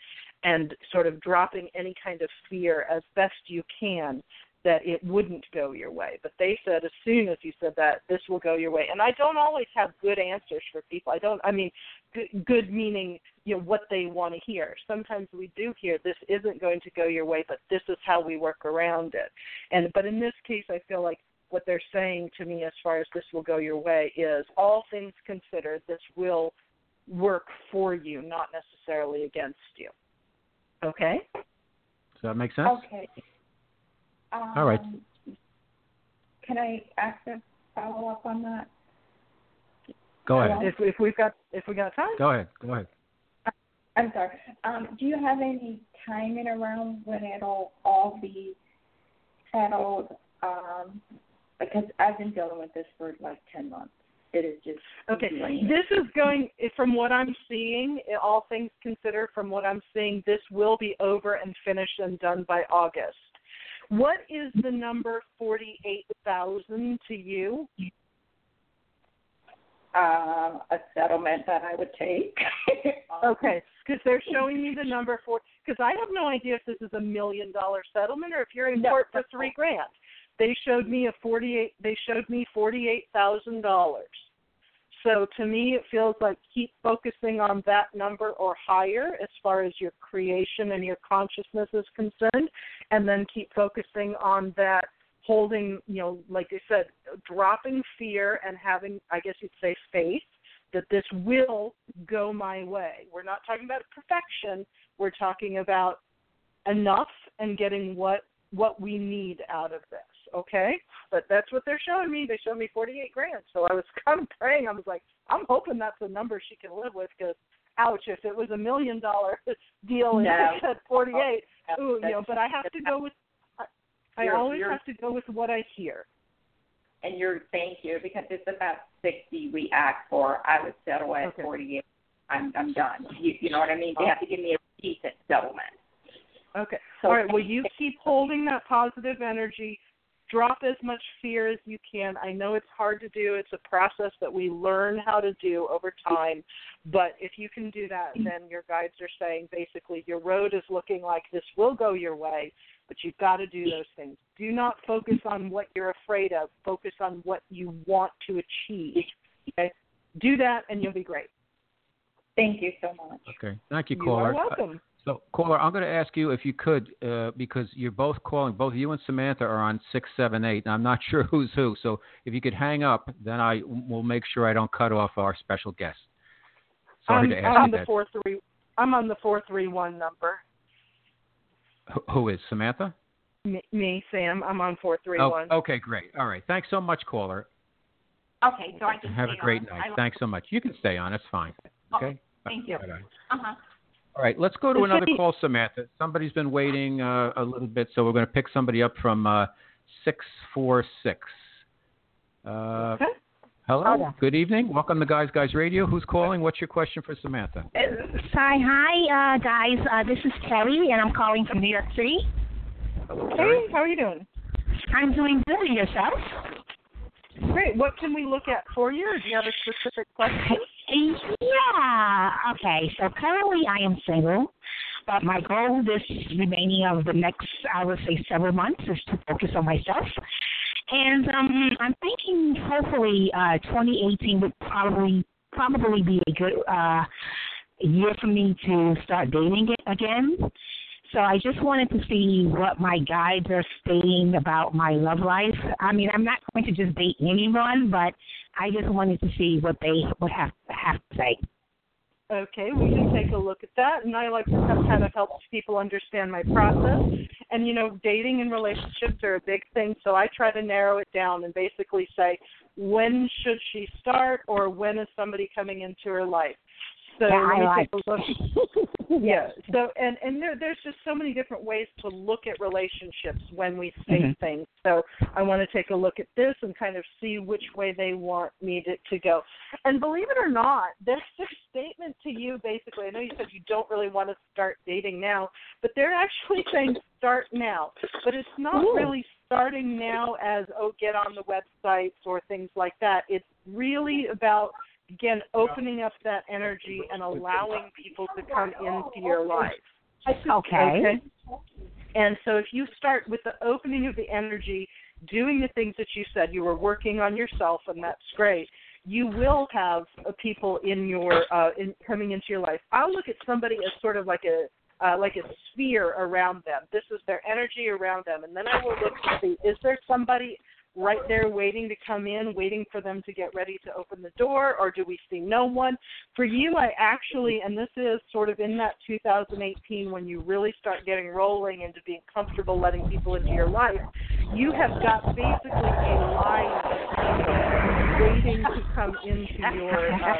and sort of dropping any kind of fear as best you can that it wouldn't go your way. But they said as soon as you said that, this will go your way. And I don't always have good answers for people. I don't. I mean, good, good meaning you know what they want to hear. Sometimes we do hear this isn't going to go your way, but this is how we work around it. And but in this case, I feel like what they're saying to me as far as this will go your way is all things considered, this will work for you, not necessarily against you. Okay? Does that make sense? Okay. Um, all right. Um, can I ask a follow up on that? Go ahead. If, if we've got if we got time. Go ahead. Go ahead. I'm sorry. Um, do you have any timing around when it'll all be settled? Um, because I've been dealing with this for like ten months. It is just okay. This is going from what I'm seeing. All things considered, from what I'm seeing, this will be over and finished and done by August. What is the number forty-eight thousand to you? Uh, a settlement that I would take. (laughs) okay, because they're showing me the number for. Because I have no idea if this is a million dollar settlement or if you're in court for three grand they showed me a 48 they showed me $48,000. So to me it feels like keep focusing on that number or higher as far as your creation and your consciousness is concerned and then keep focusing on that holding, you know, like I said, dropping fear and having I guess you'd say faith that this will go my way. We're not talking about perfection. We're talking about enough and getting what what we need out of this okay? But that's what they're showing me. They showed me 48 grand. So I was (laughs) kind of praying. I was like, I'm hoping that's a number she can live with because, ouch, if it was a million dollar (laughs) deal and no. she said 48, oh, ooh, you know, but I have to go with, I, I always have to go with what I hear. And you're, thank you, because it's about 60 we act for. I would settle at okay. 48. I'm, I'm done. You, you know what I mean? They have to give me a decent settlement. Okay. So All right. Well, you keep holding that positive energy drop as much fear as you can. I know it's hard to do. It's a process that we learn how to do over time. But if you can do that, then your guides are saying basically your road is looking like this will go your way, but you've got to do those things. Do not focus on what you're afraid of. Focus on what you want to achieve. Okay? Do that and you'll be great. Thank you so much. Okay. Thank you, caller. You are welcome. So, caller, I'm going to ask you if you could, uh, because you're both calling, both you and Samantha are on six, seven, eight, and I'm not (laughs) sure who's who. So, if you could hang up, then I will make sure I don't cut off our special guest. Sorry I'm, to ask I'm you on that. the four three. I'm on the four three one number. Who is Samantha? Me, me, Sam. I'm on four three oh, one. Okay, great. All right. Thanks so much, caller. Okay, so I can have a great on. night. Thanks so much. You can stay on. It's fine. Okay. Thank you. Uh huh. All right, let's go to The another city- call, Samantha. Somebody's been waiting uh, a little bit, so we're going to pick somebody up from uh, 646. Uh, Okay. hello, good evening. Welcome to Guys Guys Radio. Who's calling? What's your question for Samantha? Hi, hi, uh, guys. Uh, this is Terry, and I'm calling from New York City. Hey, how are you doing? I'm doing good. Yourself? Great. What can we look at for you? Do you have a specific question? Yeah. Okay. So currently, I am single, but my goal this remaining of the next, I would say, several months is to focus on myself. And um, I'm thinking, hopefully, uh, 2018 would probably probably be a good uh, year for me to start dating again. So I just wanted to see what my guides are saying about my love life. I mean, I'm not going to just date anyone, but I just wanted to see what they would have have to say. Okay, we can take a look at that. And I like to kind of help people understand my process. and you know dating and relationships are a big thing so i try to narrow it down and basically say when should she start or when is somebody coming into her life so yeah, me like. take a look. yeah. So and and there there's just so many different ways to look at relationships when we say mm-hmm. things. So I want to take a look at this and kind of see which way they want me to, to go. And believe it or not, their their statement to you basically. I know you said you don't really want to start dating now, but they're actually (laughs) saying start now. But it's not Ooh. really starting now as oh get on the websites or things like that. It's really about again opening up that energy and allowing people to come into your life. Okay. okay. And so if you start with the opening of the energy, doing the things that you said, you were working on yourself, and that's great. You will have uh, people in your uh, in coming into your life. I'll look at somebody as sort of like a uh, like a sphere around them. This is their energy around them, and then I will look to see is there somebody right there waiting to come in, waiting for them to get ready to open the door, or do we see no one? For you, I actually, and this is sort of in that 2018 when you really start getting rolling into being comfortable letting people into your life, you have got basically a line of people waiting to come into your uh,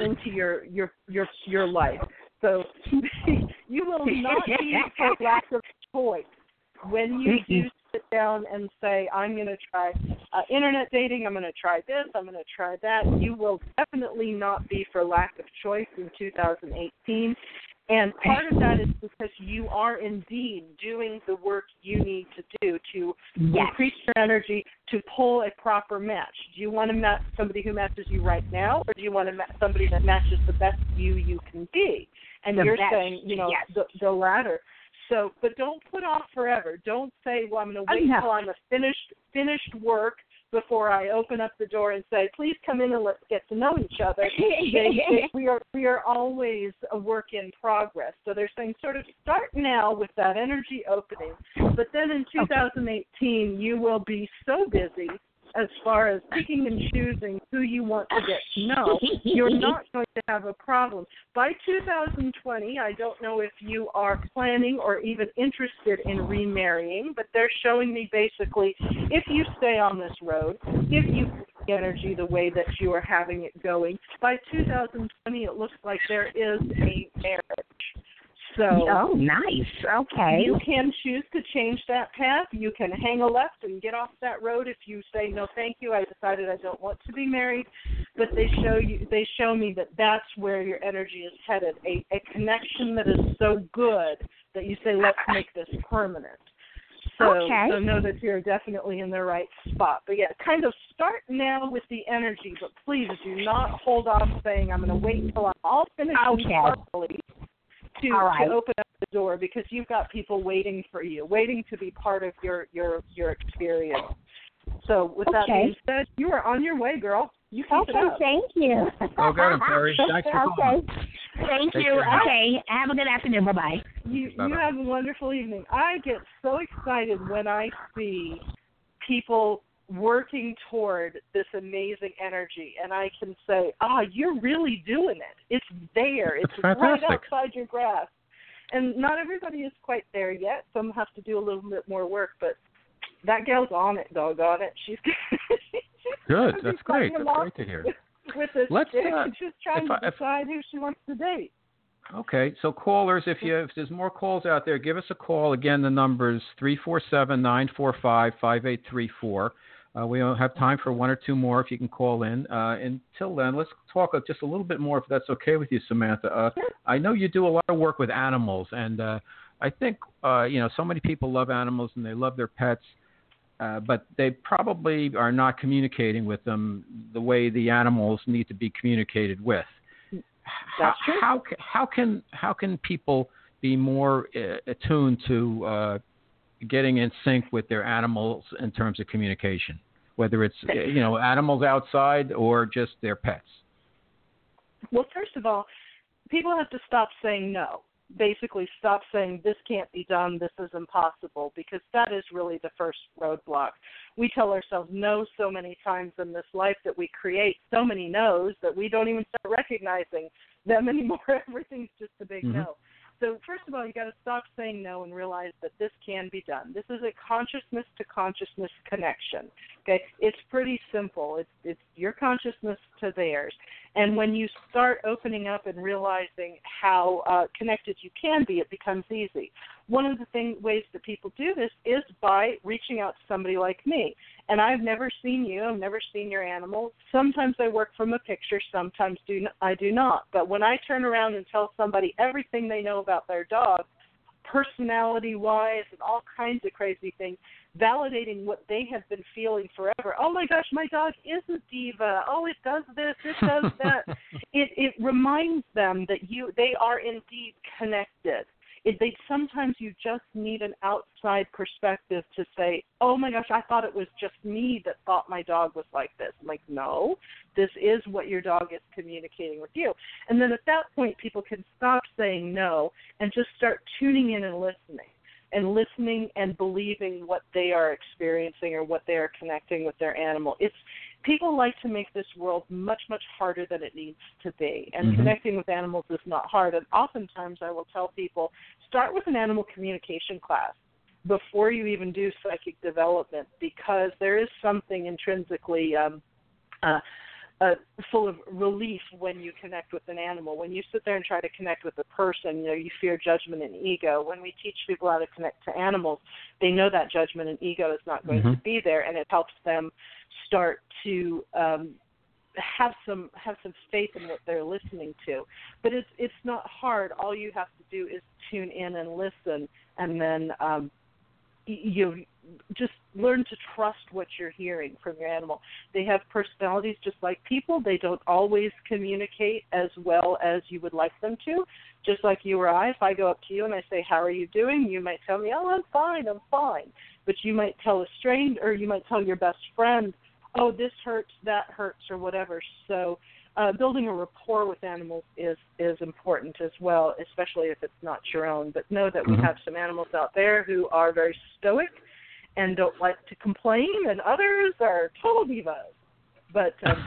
into your your your your life. So (laughs) you will not be for lack of choice when you do sit down and say, I'm going to try uh, internet dating, I'm going to try this, I'm going to try that, you will definitely not be for lack of choice in 2018. And part of that is because you are indeed doing the work you need to do to yes. increase your energy to pull a proper match. Do you want to match somebody who matches you right now, or do you want to match somebody that matches the best you you can be? And the you're best, saying, you know, yes. the, the latter. So, but don't put off forever. Don't say, "Well, I'm going to wait until I'm a finished finished work before I open up the door and say, please come in and let's get to know each other." they, they, (laughs) we are we are always a work in progress. So they're saying, sort of start now with that energy opening, but then in 2018 you will be so busy as far as picking and choosing who you want to get to know, you're (laughs) not going to have a problem. By 2020, I don't know if you are planning or even interested in remarrying, but they're showing me basically if you stay on this road, if you energy the way that you are having it going, by 2020 it looks like there is a marriage. So oh, nice. Okay. You can choose to change that path. You can hang a left and get off that road if you say no, thank you. I decided I don't want to be married. But they show you, they show me that that's where your energy is headed. A a connection that is so good that you say, let's make this permanent. So, okay. so know that you're definitely in the right spot. But yeah, kind of start now with the energy, but please do not hold off saying I'm going to wait until I'm all finished Okay. properly to, All right. to open up the door because you've got people waiting for you, waiting to be part of your your your experience. So with that being said, you are on your way, girl. You keep it Okay, up. thank you. Got it, (laughs) Thanks for calling. Okay. Thank Take you. care. Okay. Have a good afternoon. Bye bye. You Bye-bye. you have a wonderful evening. I get so excited when I see people working toward this amazing energy and I can say, Ah, you're really doing it. It's there. It's right outside your grasp. And not everybody is quite there yet. Some have to do a little bit more work, but that gal's on it, doggone it. She's (laughs) Good. That's great. That's great to hear. (laughs) With Let's, uh, just trying to I- decide who she wants to date. Okay, so callers, if you if there's more calls out there, give us a call. Again, the number is three four seven nine four five five eight three four. Uh, we don't have time for one or two more if you can call in. Uh, until then, let's talk just a little bit more, if that's okay with you, Samantha. Uh, I know you do a lot of work with animals, and uh, I think uh, you know so many people love animals and they love their pets, uh, but they probably are not communicating with them the way the animals need to be communicated with. That's how, true. how how can how can people be more uh, attuned to uh, getting in sync with their animals in terms of communication, whether it's you know animals outside or just their pets? Well, first of all, people have to stop saying no. Basically, stop saying this can't be done, this is impossible, because that is really the first roadblock. We tell ourselves no so many times in this life that we create so many no's that we don't even start recognizing them anymore. (laughs) Everything's just a big Mhm. no. So first of all, you got to stop saying no and realize that this can be done. This is a consciousness to consciousness connection. Okay, it's pretty simple. It's it's your consciousness to theirs, and when you start opening up and realizing how uh, connected you can be, it becomes easy. One of the thing, ways that people do this is by reaching out to somebody like me. And I've never seen you. I've never seen your animal. Sometimes I work from a picture. Sometimes do I do not. But when I turn around and tell somebody everything they know about their dog, personality wise and all kinds of crazy things, validating what they have been feeling forever. Oh my gosh, my dog is a diva. Oh, it does this, it does (laughs) that. it it reminds them that you they are indeed connected. It, they sometimes you just need an outside perspective to say, "Oh my gosh, I thought it was just me that thought my dog was like this." I'm like, no, this is what your dog is communicating with you. And then at that point, people can stop saying no and just start tuning in and listening and listening and believing what they are experiencing or what they are connecting with their animal. It's people like to make this world much much harder than it needs to be and mm-hmm. connecting with animals is not hard and oftentimes i will tell people start with an animal communication class before you even do psychic development because there is something intrinsically um, uh, uh, full of relief when you connect with an animal. When you sit there and try to connect with a person, you know, you fear judgment and ego. When we teach people how to connect to animals, they know that judgment and ego is not going mm-hmm. to be there, and it helps them start to um, have some have some faith in what they're listening to. But it's it's not hard. All you have to do is tune in and listen, and then um, you just learn to trust what you're hearing from your animal. They have personalities just like people. They don't always communicate as well as you would like them to. Just like you or I, if I go up to you and I say, "How are you doing?" you might tell me, "Oh, I'm fine. I'm fine." But you might tell a stranger, or you might tell your best friend, "Oh, this hurts, that hurts," or whatever. So uh, building a rapport with animals is is important as well, especially if it's not your own. But know that we mm-hmm. have some animals out there who are very stoic and don't like to complain, and others are total divas. But um,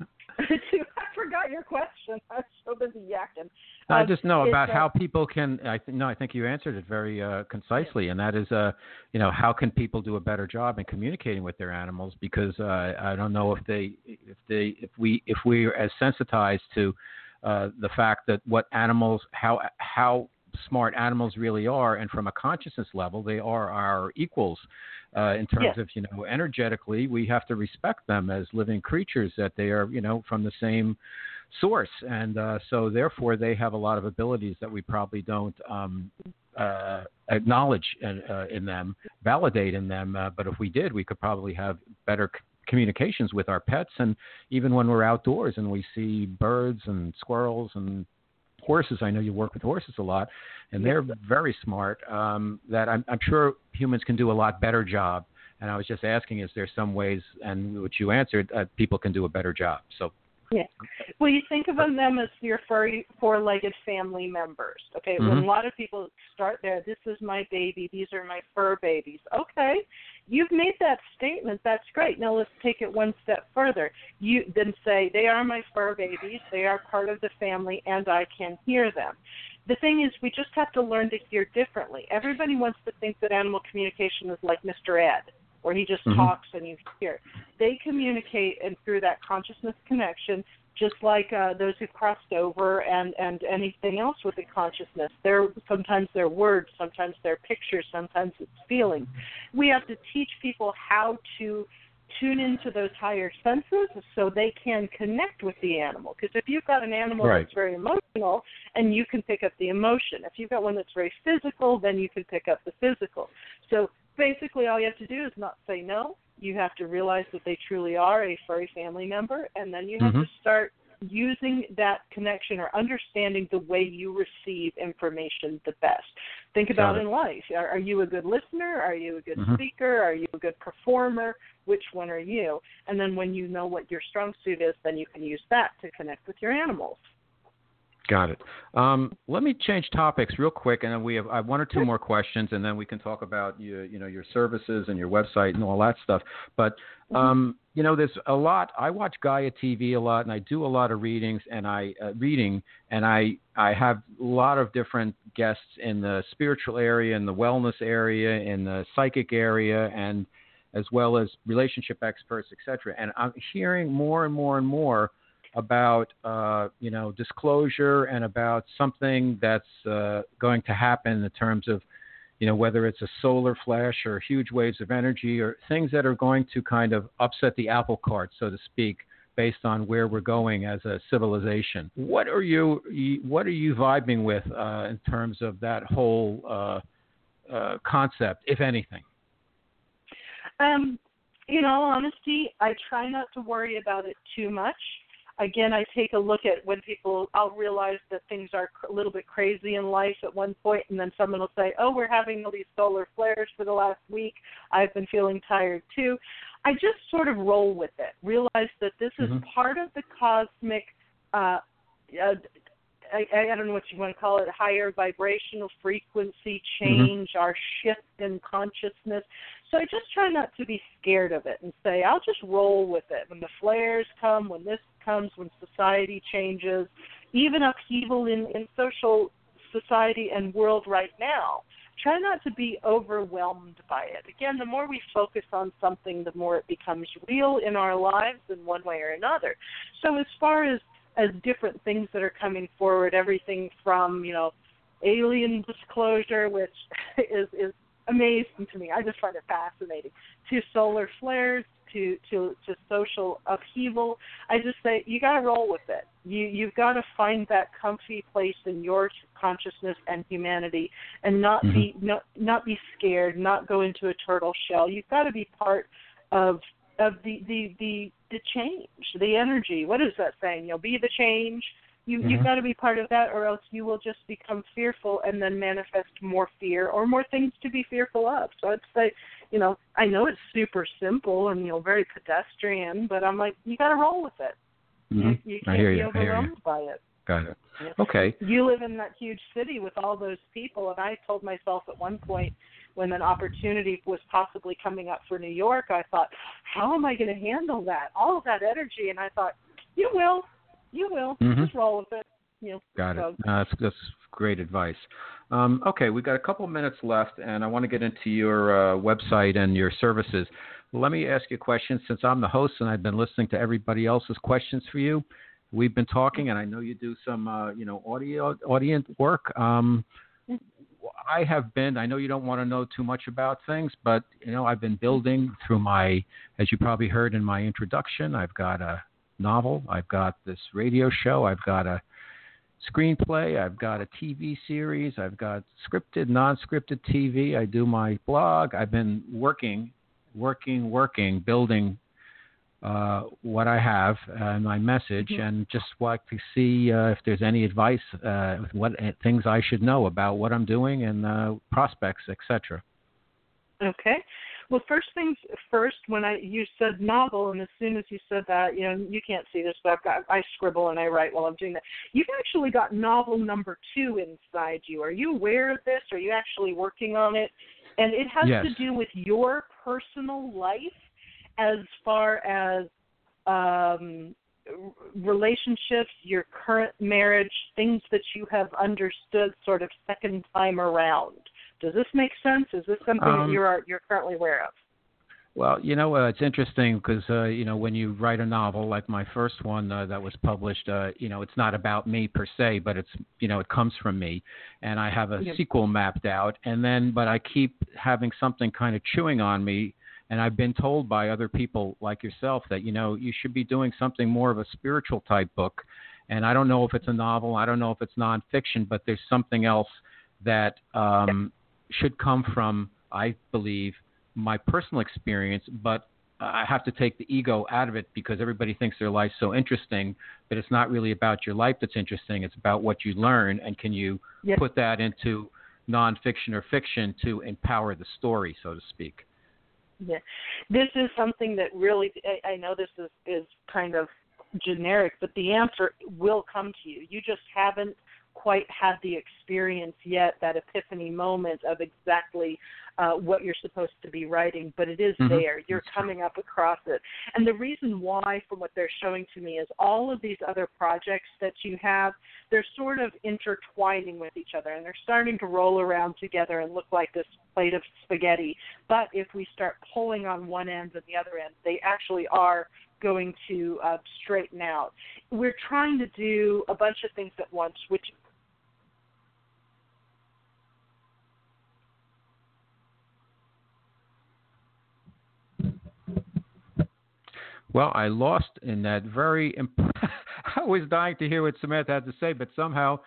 (laughs) I forgot your question. I'm so busy yakking. I just know about how people can. I th- no, I think you answered it very uh, concisely, and that is, uh, you know, how can people do a better job in communicating with their animals? Because uh, I don't know if they, if they, if we, if we are as sensitized to uh, the fact that what animals, how how smart animals really are, and from a consciousness level, they are our equals. Uh, in terms yes. of you know energetically, we have to respect them as living creatures. That they are you know from the same source, and uh, so therefore they have a lot of abilities that we probably don't um, uh, acknowledge in, uh, in, them, validate in them. Uh, but if we did, we could probably have better c- communications with our pets, and even when we're outdoors and we see birds and squirrels and horses. I know you work with horses a lot, and they're very smart. Um, that I'm, I'm sure humans can do a lot better job. And I was just asking, is there some ways, and which you answered, uh, people can do a better job. So yeah. Well, you think of them as your furry, four-legged family members. Okay. Mm-hmm. When a lot of people start there, this is my baby. These are my fur babies. Okay. You've made that statement. That's great. Now let's take it one step further. You then say they are my fur babies. They are part of the family, and I can hear them. The thing is, we just have to learn to hear differently. Everybody wants to think that animal communication is like Mr. Ed where he just mm-hmm. talks and you hear. They communicate and through that consciousness connection, just like uh, those who crossed over and and anything else with the consciousness. They're sometimes they're words, sometimes they're pictures, sometimes it's feelings. We have to teach people how to tune into those higher senses so they can connect with the animal. Because if you've got an animal right. that's very emotional, and you can pick up the emotion. If you've got one that's very physical, then you can pick up the physical. So basically all you have to do is not say no. You have to realize that they truly are a furry family member, and then you have mm-hmm. to start using that connection or understanding the way you receive information the best. Think about in life. Are, are, you a good listener? Are you a good mm-hmm. speaker? Are you a good performer? Which one are you? And then when you know what your strong suit is, then you can use that to connect with your animals. Got it. Um, let me change topics real quick, and then we have I have one or two more questions, and then we can talk about you, you know your services and your website and all that stuff. But Mm-hmm. um, you know, there's a lot. I watch Gaia TV a lot, and I do a lot of readings and I uh, reading, and I I have a lot of different guests in the spiritual area, in the wellness area, in the psychic area, and as well as relationship experts, etc. And I'm hearing more and more and more about uh, you know disclosure and about something that's uh, going to happen in terms of you know whether it's a solar flash or huge waves of energy or things that are going to kind of upset the apple cart, so to speak, based on where we're going as a civilization. What are you what are you vibing with uh, in terms of that whole uh, uh, concept, if anything? Um, in all honesty, I try not to worry about it too much. Again, I take a look at when people, I'll realize that things are a little bit crazy in life at one point, and then someone will say, Oh, we're having all these solar flares for the last week. I've been feeling tired too. I just sort of roll with it, realize that this is Mhm. part of the cosmic, uh, uh, I, I don't know what you want to call it, higher vibrational frequency change, our shift in consciousness. So I just try not to be scared of it and say, I'll just roll with it. When the flares come, when this comes, when society changes, even upheaval in, in social society and world right now, try not to be overwhelmed by it. Again, the more we focus on something, the more it becomes real in our lives in one way or another. So as far as as different things that are coming forward, everything from, you know, alien disclosure, which (laughs) is is amazing to me. I just find it fascinating. To solar flares, to to to social upheaval. I just say you got to roll with it. You you've got to find that comfy place in your consciousness and humanity, and not be not not be scared, not go into a turtle shell. You've got to be part of of the the the the change, the energy. What is that saying? You know, be the change. You Mhm. you've got to be part of that, or else you will just become fearful and then manifest more fear or more things to be fearful of. So I'd say, you know, I know it's super simple and you know very pedestrian, but I'm like, you got to roll with it. Mhm. You, you can't hear be you. I hear you. overwhelmed by it. Got it. Yeah. Okay. You live in that huge city with all those people, and I told myself at one point when an opportunity was possibly coming up for New York, I thought, how am I going to handle that? All of that energy, and I thought, you will, you will, Mhm. just roll with it. You know, Got it. so- Uh, that's, that's great advice. Um, okay, we've got a couple minutes left, and I want to get into your uh, website and your services. Let me ask you a question. Since I'm the host and I've been listening to everybody else's questions for you, we've been talking, and I know you do some, uh, you know, audio audience work. Um, I have been. I know you don't want to know too much about things, but you know, I've been building through my, as you probably heard in my introduction. I've got a novel. I've got this radio show. I've got a screenplay. I've got a TV series. I've got scripted, non-scripted TV. I do my blog. I've been working, working, working, building uh, what I have and my message, and just like to see uh, if there's any advice, uh, what uh, things I should know about what I'm doing and uh, prospects, etc. Okay. Well, first things first. When I you said novel, and as soon as you said that, you know, you can't see this, but I've got I scribble and I write while I'm doing that. You've actually got novel number two inside you. Are you aware of this? Are you actually working on it? And it has Yes. to do with your personal life, as far as um, relationships, your current marriage, things that you have understood sort of second time around. Does this make sense? Is this something Um, that you're you're currently aware of? Well, you know, uh, it's interesting because uh, you know when you write a novel like my first one uh, that was published, uh, you know, it's not about me per se, but it's you know it comes from me, and I have a Yeah. sequel mapped out, and then but I keep having something kind of chewing on me, and I've been told by other people like yourself that you know you should be doing something more of a spiritual type book, and I don't know if it's a novel, I don't know if it's nonfiction, but there's something else that um, should come from, I believe, my personal experience, but I have to take the ego out of it because everybody thinks their life's so interesting, but it's not really about your life that's interesting. It's about what you learn, and can you Yes. put that into nonfiction or fiction to empower the story, so to speak. Yeah, this is something that really I, I know this is is kind of generic, but the answer will come to you. You just haven't quite had the experience yet, that epiphany moment of exactly uh, what you're supposed to be writing, but it is mm-hmm. there. You're coming up across it. And the reason why, from what they're showing to me, is all of these other projects that you have, they're sort of intertwining with each other and they're starting to roll around together and look like this plate of spaghetti. But if we start pulling on one end and the other end, they actually are going to uh, straighten out. We're trying to do a bunch of things at once, which Well, I lost in that very. Imp- (laughs) I was dying to hear what Samantha had to say, but somehow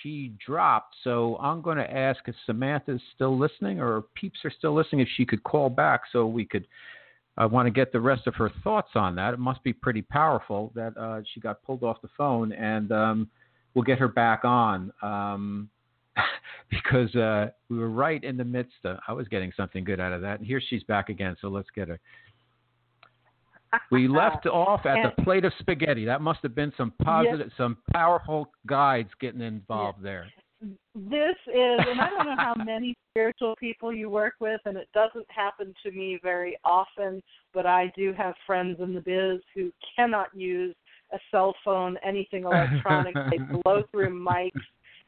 she dropped. So I'm going to ask if Samantha's still listening or peeps are still listening, if she could call back so we could. I want to get the rest of her thoughts on that. It must be pretty powerful that uh, she got pulled off the phone, and um, we'll get her back on um, (laughs) because uh, we were right in the midst of. I was getting something good out of that, and here she's back again. So let's get her we (laughs) left off at and, the plate of spaghetti. That must have been some positive, yes. some powerful guides getting involved yes. there. This is, and I don't know how many spiritual people you work with, and it doesn't happen to me very often, but I do have friends in the biz who cannot use a cell phone, anything (laughs) electronic. they blow through mics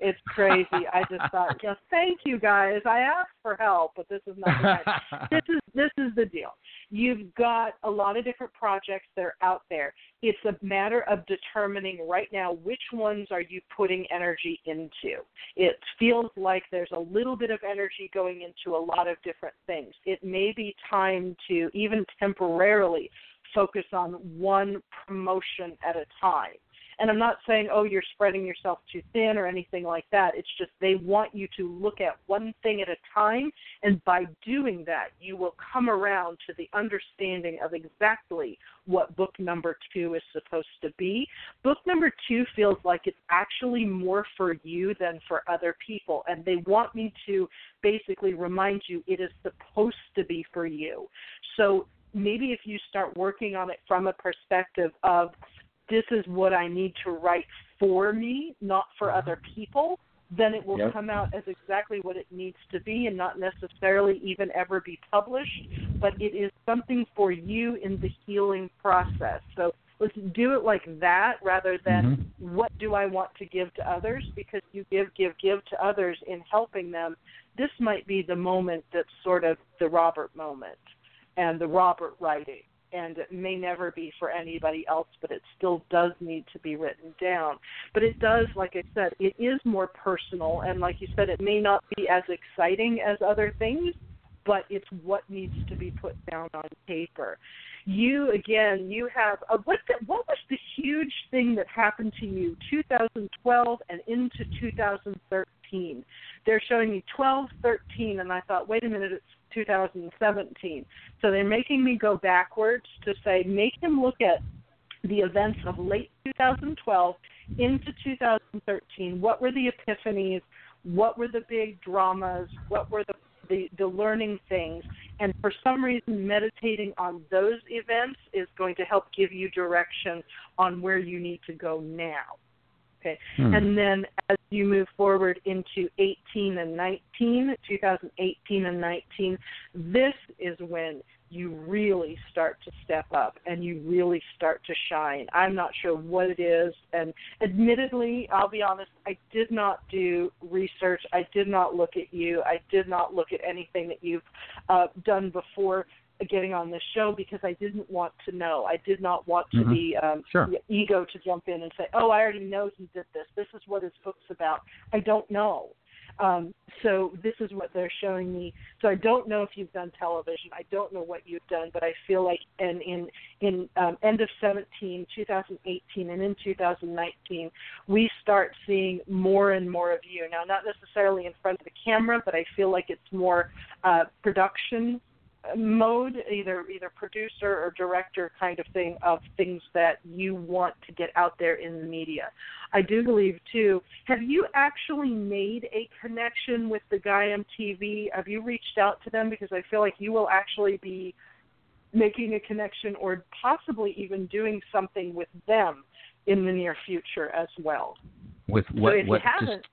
it's crazy. I just thought, yeah, thank you guys. I asked for help, but this is not (laughs) this is this is the deal. You've got a lot of different projects that are out there. It's a matter of determining right now which ones are you putting energy into. It feels like there's a little bit of energy going into a lot of different things. It may be time to even temporarily focus on one promotion at a time and I'm not saying, oh, you're spreading yourself too thin or anything like that. It's just they want you to look at one thing at a time. And by doing that, you will come around to the understanding of exactly what book number two is supposed to be. Book number two feels like it's actually more for you than for other people. And they want me to basically remind you it is supposed to be for you. So maybe if you start working on it from a perspective of this is what I need to write for me, not for uh-huh. other people, then it will yep. come out as exactly what it needs to be and not necessarily even ever be published. But it is something for you in the healing process. So let's do it like that rather than mm-hmm. what do I want to give to others because you give, give, give to others in helping them. This might be the moment that's sort of the Robert moment and the Robert writing and it may never be for anybody else, but it still does need to be written down. But it does, like I said, it is more personal, and like you said, it may not be as exciting as other things, but it's what needs to be put down on paper. You again, you have a, what? The, what was the huge thing that happened to you 2012 and into 2013? They're showing me 12, 13, and I thought, wait a minute, it's 2017. So they're making me go backwards to say, make him look at the events of late 2012 into 2013. What were the epiphanies? What were the big dramas? What were the the, the learning things and for some reason meditating on those events is going to help give you direction on where you need to go now Okay. Hmm. And then as you move forward into 18 and 19, 2018 and 19, this is when you really start to step up and you really start to shine. I'm not sure what it is. And admittedly, I'll be honest, I did not do research. I did not look at you. I did not look at anything that you've uh, done before getting on this show because I didn't want to know. I did not want to mm-hmm. be um, sure. ego to jump in and say, "Oh, I already know he did this. This is what his book's about." I don't know. Um, so this is what they're showing me. So I don't know if you've done television. I don't know what you've done, but I feel like in in in um, end of 17, 2018, and in 2019, we start seeing more and more of you. Now, not necessarily in front of the camera, but I feel like it's more uh, production mode, either either producer or director kind of thing of things that you want to get out there in the media. I do believe too. Have you actually made a connection with the Gaiam TV? Have you reached out to them because I feel like you will actually be making a connection or possibly even doing something with them in the near future as well. With what? so if what you haven't, just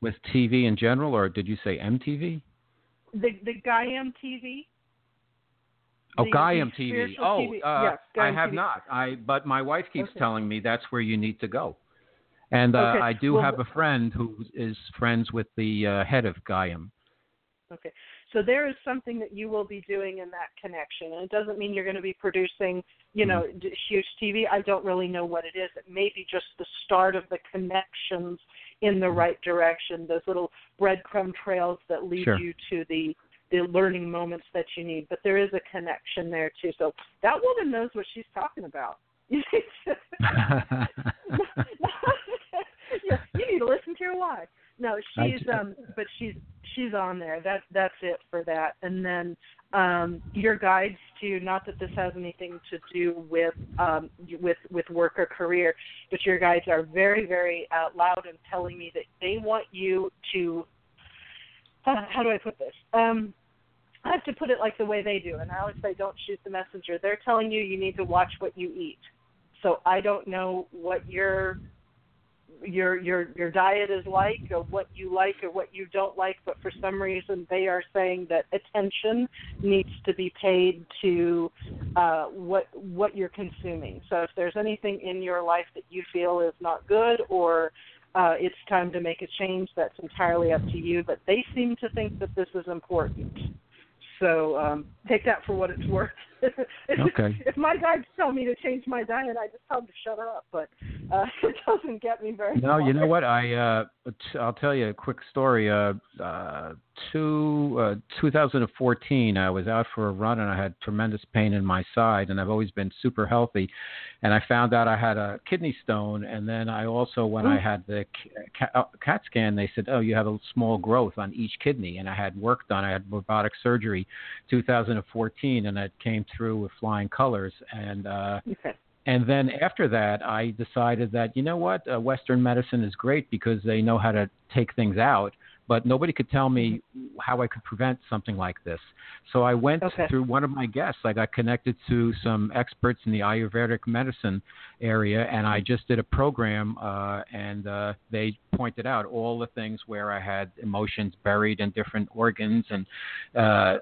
with TV in general, or did you say MTV? the the Gaiam TV. Oh, Gaiam TV. Oh, TV. uh, yes, I have TV. not. I but my wife keeps Okay. telling me that's where you need to go. And uh, Okay. I do Well, have a friend who is friends with the uh, head of Gaiam. Okay. So there is something that you will be doing in that connection. And it doesn't mean you're going to be producing, you know, Mm-hmm. huge TV. I don't really know what it is. It may be just the start of the connections in the right direction, those little breadcrumb trails that lead Sure. you to the the learning moments that you need. But there is a connection there too. So that woman knows what she's talking about. (laughs) (laughs) you need to listen to your wife. No, (laughs) she's um but she's she's on there. That that's it for that. And then um your guides too, not that this has anything to do with um with with work or career, but your guides are very very uh, loud and telling me that they want you to uh, how do I put this? Um I have to put it like the way they do, and I always say don't shoot the messenger. They're telling you you need to watch what you eat. So I don't know what your your your your diet is like or what you like or what you don't like but for some reason they are saying that attention needs to be paid to uh what what you're consuming so if there's anything in your life that you feel is not good or uh it's time to make a change that's entirely up to you but they seem to think that this is important so um take that for what it's worth Okay. (laughs) if my guides tell me to change my diet i just tell them to shut up but uh (laughs) it doesn't get me very No, you know what? I uh, t- I'll tell you a quick story. Uh, uh, two, uh, 2014, I was out for a run and I had tremendous pain in my side, and I've always been super healthy. And I found out I had a kidney stone, and then I also, when I had the ca- ca- CAT scan, they said, "Oh, you have a small growth on each kidney." And I had work done. I had robotic surgery, 2014, and it came through with flying colors. And uh, Okay. and then after that, I decided that you know what, uh, Western medicine is great because they know how to take things out, but nobody could tell me how I could prevent something like this. So I went Okay. through one of my guests. I got connected to some experts in the Ayurvedic medicine area, and I just did a program, uh, and uh, they pointed out all the things where I had emotions buried in different organs and uh,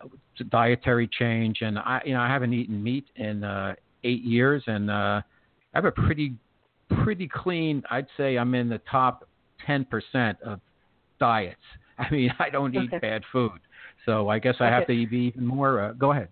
dietary change. And I, you know, I haven't eaten meat in uh, eight years, and uh, I have a pretty, pretty clean. I'd say I'm in the top ten percent of diets. (laughs) I mean, I don't eat Okay. bad food, so I guess I have Okay. to be even more. Uh, go ahead.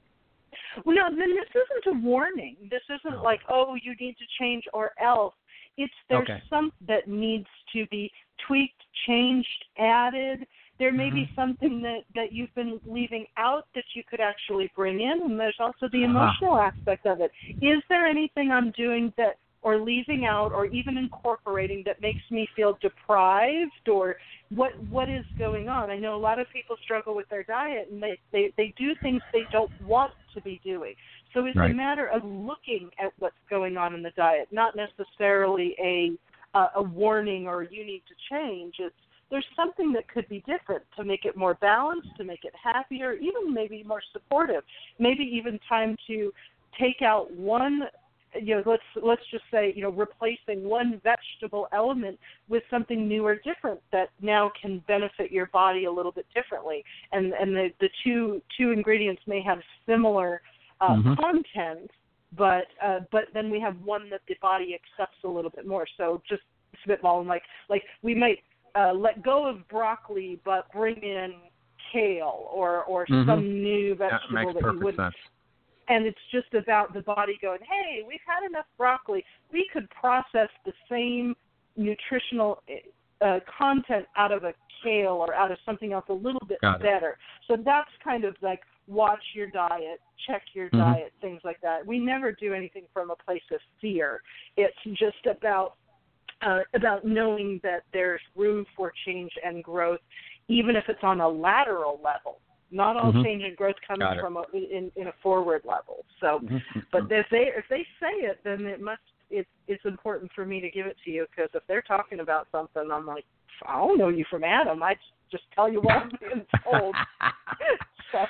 Well, no, then this isn't a warning. This isn't No. like, oh, you need to change or else. It's there's Okay. some that needs to be tweaked, changed, added. There may be Mm-hmm. something that that you've been leaving out that you could actually bring in, and there's also the Uh-huh. emotional aspect of it. Is there anything I'm doing that or leaving out or even incorporating that makes me feel deprived or what what is going on. I know a lot of people struggle with their diet and they they, they do things they don't want to be doing. So it's Right. a matter of looking at what's going on in the diet not necessarily a uh, a warning or you need to change. It's there's something that could be different to make it more balanced to make it happier even maybe more supportive. Maybe even time to take out one you know let's let's just say you know replacing one vegetable element with something new or different that now can benefit your body a little bit differently and and the the two two ingredients may have similar uh, Mhm. content but uh, but then we have one that the body accepts a little bit more so just spitballing like like we might uh, let go of broccoli but bring in kale or or Mhm. some new vegetable makes that you wouldn't sense. And it's just about the body going, "Hey, we've had enough broccoli. We could process the same nutritional uh, content out of a kale or out of something else a little bit better." So that's kind of like watch your diet, check your Mhm. diet, things like that. We never do anything from a place of fear. It's just about uh, about knowing that there's room for change and growth, even if it's on a lateral level. Not all Mhm. change and growth comes from a, in in a forward level. So, Mhm. but if they if they say it, then it must it's it's important for me to give it to you because if they're talking about something, I'm like, I don't know you from Adam. I just tell you what I'm being told. (laughs) (laughs) so,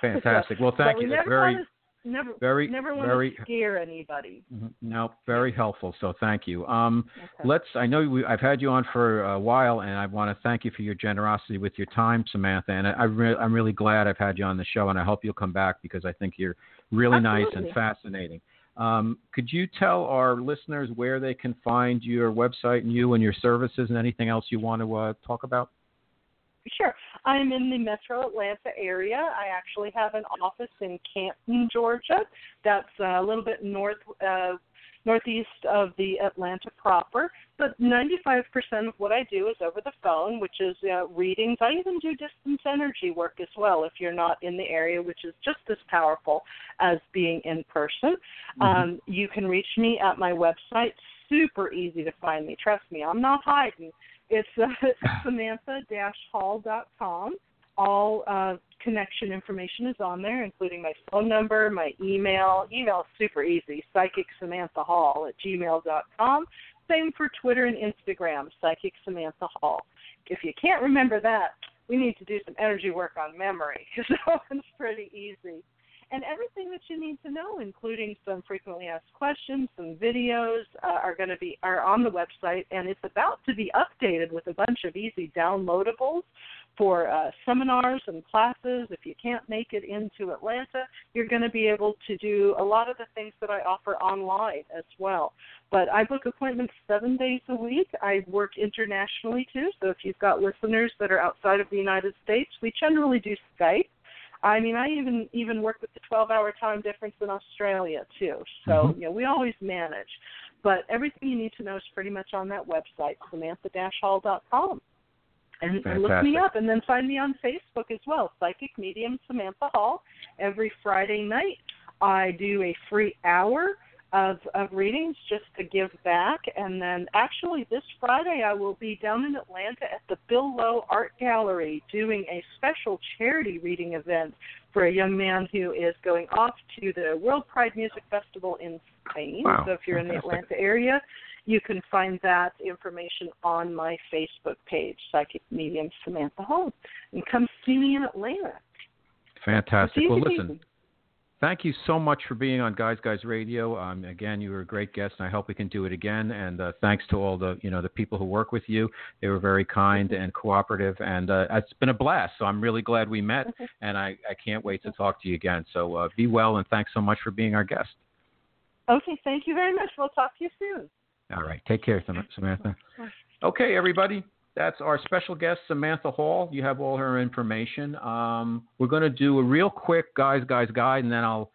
Fantastic. Well, thank you. That's very Never, very, never want very, to scare anybody. Mhm. No, very helpful. So thank you. Um, Okay. let's. I know we, I've had you on for a while, and I want to thank you for your generosity with your time, Samantha. And I, I re- I'm really glad I've had you on the show, and I hope you'll come back because I think you're really nice and fascinating. Um, could you tell our listeners where they can find your website and you and your services and anything else you want to uh, talk about? Sure. I'm in the metro Atlanta area. I actually have an office in Canton, Georgia. That's a little bit north uh, northeast of the Atlanta proper. But 95% of what I do is over the phone, which is uh, readings. I even do distance energy work as well if you're not in the area, which is just as powerful as being in person. Mm-hmm. Um, you can reach me at my website. Super easy to find me. Trust me, I'm not hiding. It's uh, (laughs) Samantha-Hall.com. All uh, connection information is on there, including my phone number, my email. Email is super easy, Psychic Samantha Hall at gmail.com. Same for Twitter and Instagram, Psychic Samantha Hall. If you can't remember that, we need to do some energy work on memory. (laughs) So it's pretty easy and everything that you need to know, including some frequently asked questions, some videos, uh, are going to be are on the website, and it's about to be updated with a bunch of easy downloadables for uh, seminars and classes. If you can't make it into Atlanta, you're going to be able to do a lot of the things that I offer online as well. But I book appointments seven days a week. I work internationally too, so if you've got listeners that are outside of the United States, we generally do Skype. I mean, I even even work with the 12-hour time difference in Australia too. So Mhm. you know, we always manage. But everything you need to know is pretty much on that website, Samantha-Hall.com. And, and look me up, and then find me on Facebook as well, Psychic Medium Samantha Hall. Every Friday night, I do a free hour of of readings just to give back. And then actually this Friday I will be down in Atlanta at the Bill Lowe Art Gallery doing a special charity reading event for a young man who is going off to the World Pride Music Festival in Spain. Wow, So if you're in the. Atlanta area, you can find that information on my Facebook page, Psychic Medium Samantha Hall. And come see me in Atlanta. Fantastic. Well, listen. Thank you so much for being on Guys Guys Radio. Um, again, you were a great guest, and I hope we can do it again. And uh, thanks to all the you know the people who work with you. They were very kind and cooperative, and uh, it's been a blast. So I'm really glad we met, and I, I can't wait to talk to you again. So uh, be well, and thanks so much for being our guest. Okay, thank you very much. We'll talk to you soon. All right, take care, Samantha. Okay, everybody. That's our special guest, Samantha Hall. You have all her information. Um, we're going to do a real quick guys, guys guide, and then I'll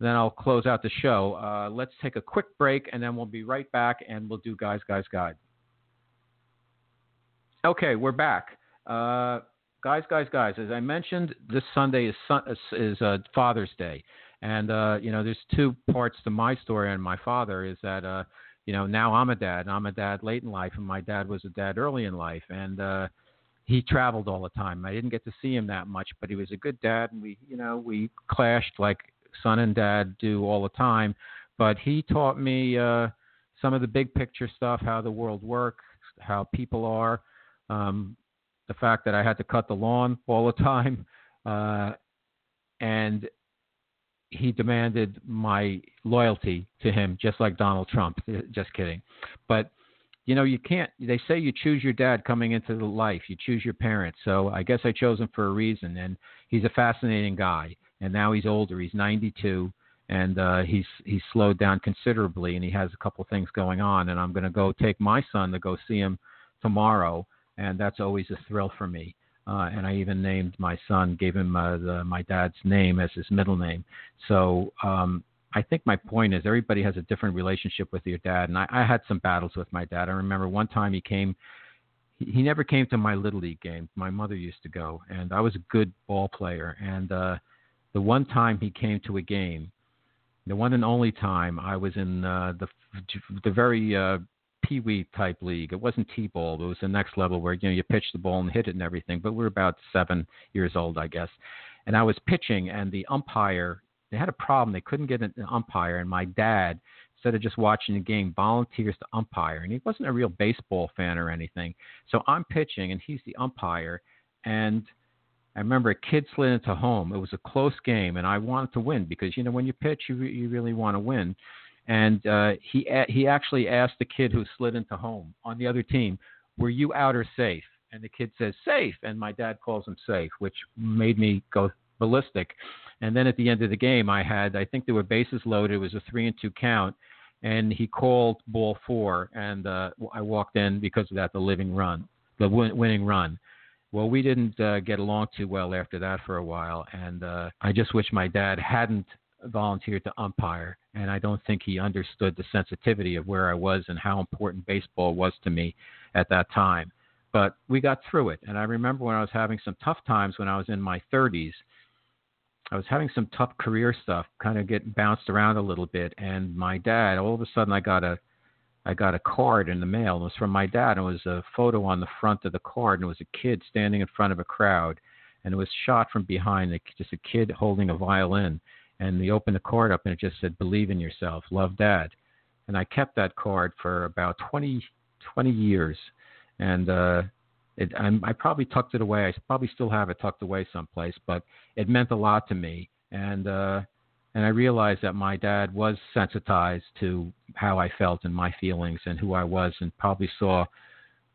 then I'll close out the show. Uh, let's take a quick break, and then we'll be right back, and we'll do guys, guys guide. Okay, we're back. Uh, guys, guys, guys. As I mentioned, this Sunday is Sun- is uh, Father's Day, and uh, you know there's two parts to my story and my father. Is that uh, you know now I'm a dad. I'm a dad late in life, and my dad was a dad early in life, and uh, he traveled all the time. I didn't get to see him that much, but he was a good dad, and we you know we clashed like son and dad do all the time. But he taught me uh, some of the big picture stuff, how the world works, how people are. Um, the fact that I had to cut the lawn all the (laughs) time, uh, and he demanded my loyalty to him, just like Donald Trump. Uh, Just kidding, but you know you can't. They say you choose your dad coming into the life. You choose your parents. So I guess I chose him for a reason, and he's a fascinating guy. And now he's older. He's 92, and uh, he's he's slowed down considerably, and he has a couple things going on. And I'm going to go take my son to go see him tomorrow, and that's always a thrill for me. Uh, and I even named my son, gave him uh, the, my dad's name as his middle name. So um, I think my point is everybody has a different relationship with your dad, and I, I had some battles with my dad. I remember one time he came. He, never came to my little league game. My mother used to go, and I was a good ball player. And uh, the one time he came to a game, the one and only time I was in uh, the the very uh, pee type league. It wasn't t-ball. It was the next level where you know you pitch the ball and hit it and everything. But we were about seven years old, I guess. And I was pitching, and the umpire they had a problem. They couldn't get an umpire, and my dad, instead of just watching the game, volunteers to umpire. And he wasn't a real baseball fan or anything. So I'm pitching, and he's the umpire, and I remember a kid slid into home. It was a close game, and I wanted to win because you know when you pitch, you re- you really want to win. And uh, he a- he actually asked the kid who slid into home on the other team, "Were you out or safe?" And the kid says, "Safe." And my dad calls him safe, which made me go ballistic. And then at the end of the game, I had I think there were bases loaded. It was a three and two count, and he called ball four, and uh, I walked in because of that the living run, the win- winning run. Well, we didn't uh, get along too well after that for a while, and uh, I just wish my dad hadn't volunteered to umpire, and I don't think he understood the sensitivity of where I was and how important baseball was to me at that time. But we got through it, and I remember when I was having some tough times when I was in my 30s. I was having some tough career stuff, kind of getting bounced around a little bit, and my dad. All of a sudden, I got a I got a card in the mail. It was from my dad. And it was a photo on the front of the card, and it was a kid standing in front of a crowd, and it was shot from behind, just a kid holding a violin. And they opened the card up, and it just said, "Believe in yourself, love Dad." And I kept that card for about 20, 20 years, and uh, it, I'm, I probably tucked it away. I probably still have it tucked away someplace, but it meant a lot to me. And uh, and I realized that my dad was sensitized to how I felt and my feelings and who I was, and probably saw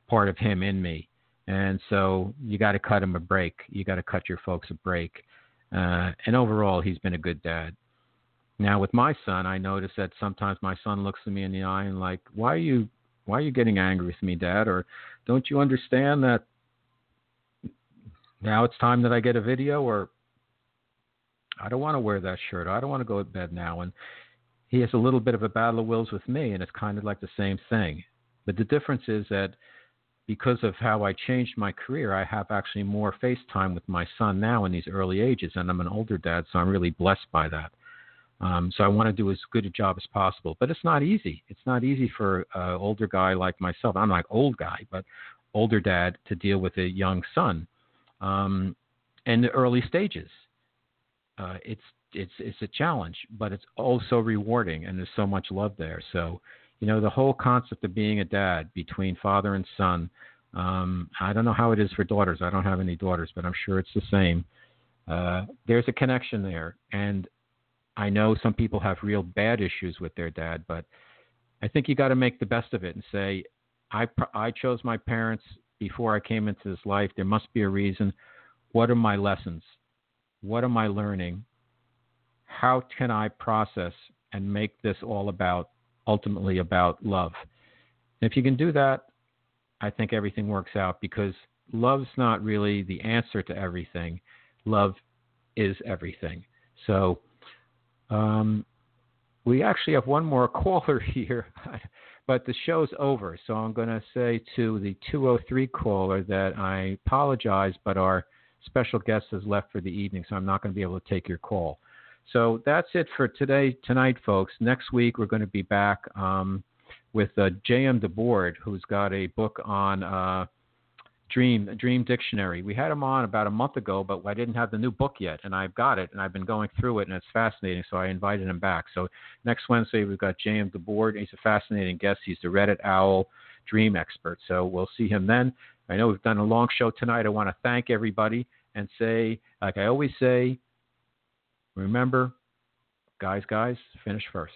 part of him in me. And so you got to cut him a break. You got to cut your folks a break. Uh, and overall, he's been a good dad. Now with my son, I notice that sometimes my son looks at me in the eye and like, why are you, why are you getting angry with me, Dad? Or don't you understand that now it's time that I get a video? Or I don't want to wear that shirt. I don't want to go to bed now. And he has a little bit of a battle of wills with me, and it's kind of like the same thing. But the difference is that because of how I changed my career, I have actually more face time with my son now in these early ages, and I'm an older dad, so I'm really blessed by that. Um, so I want to do as good a job as possible, but it's not easy. It's not easy for an older guy like myself. I'm like old guy, but older dad to deal with a young son um, in the early stages uh, it's it's it's a challenge, but it's also rewarding, and there's so much love there. So, you know, the whole concept of being a dad between father and son. Um, I don't know how it is for daughters. I don't have any daughters, but I'm sure it's the same. Uh, there's a connection there, and I know some people have real bad issues with their dad, but I think you got to make the best of it and say, I I chose my parents before I came into this life. There must be a reason. What are my lessons? What am I learning? How can I process and make this all about ultimately about love? And if you can do that, I think everything works out because love's not really the answer to everything. Love is everything. So um, we actually have one more (laughs) caller here, (laughs) but the show's over. So I'm going to say to the 203 caller that I apologize, but our special guest has left for the evening, so I'm not going to be able to take your call. So that's it for today, tonight, folks. Next week we're going to be back um, with uh, J.M. DeBord, who's got a book on uh, Dream Dream Dictionary. We had him on about a month ago, but I didn't have the new book yet, and I've got it, and I've been going through it, and it's fascinating. So I invited him back. So next Wednesday we've got J.M. DeBord. He's a fascinating guest. He's the Reddit owl dream expert. So we'll see him then. I know we've done a long show tonight. I want to thank everybody and say, like I always say, remember, guys, guys, finish first.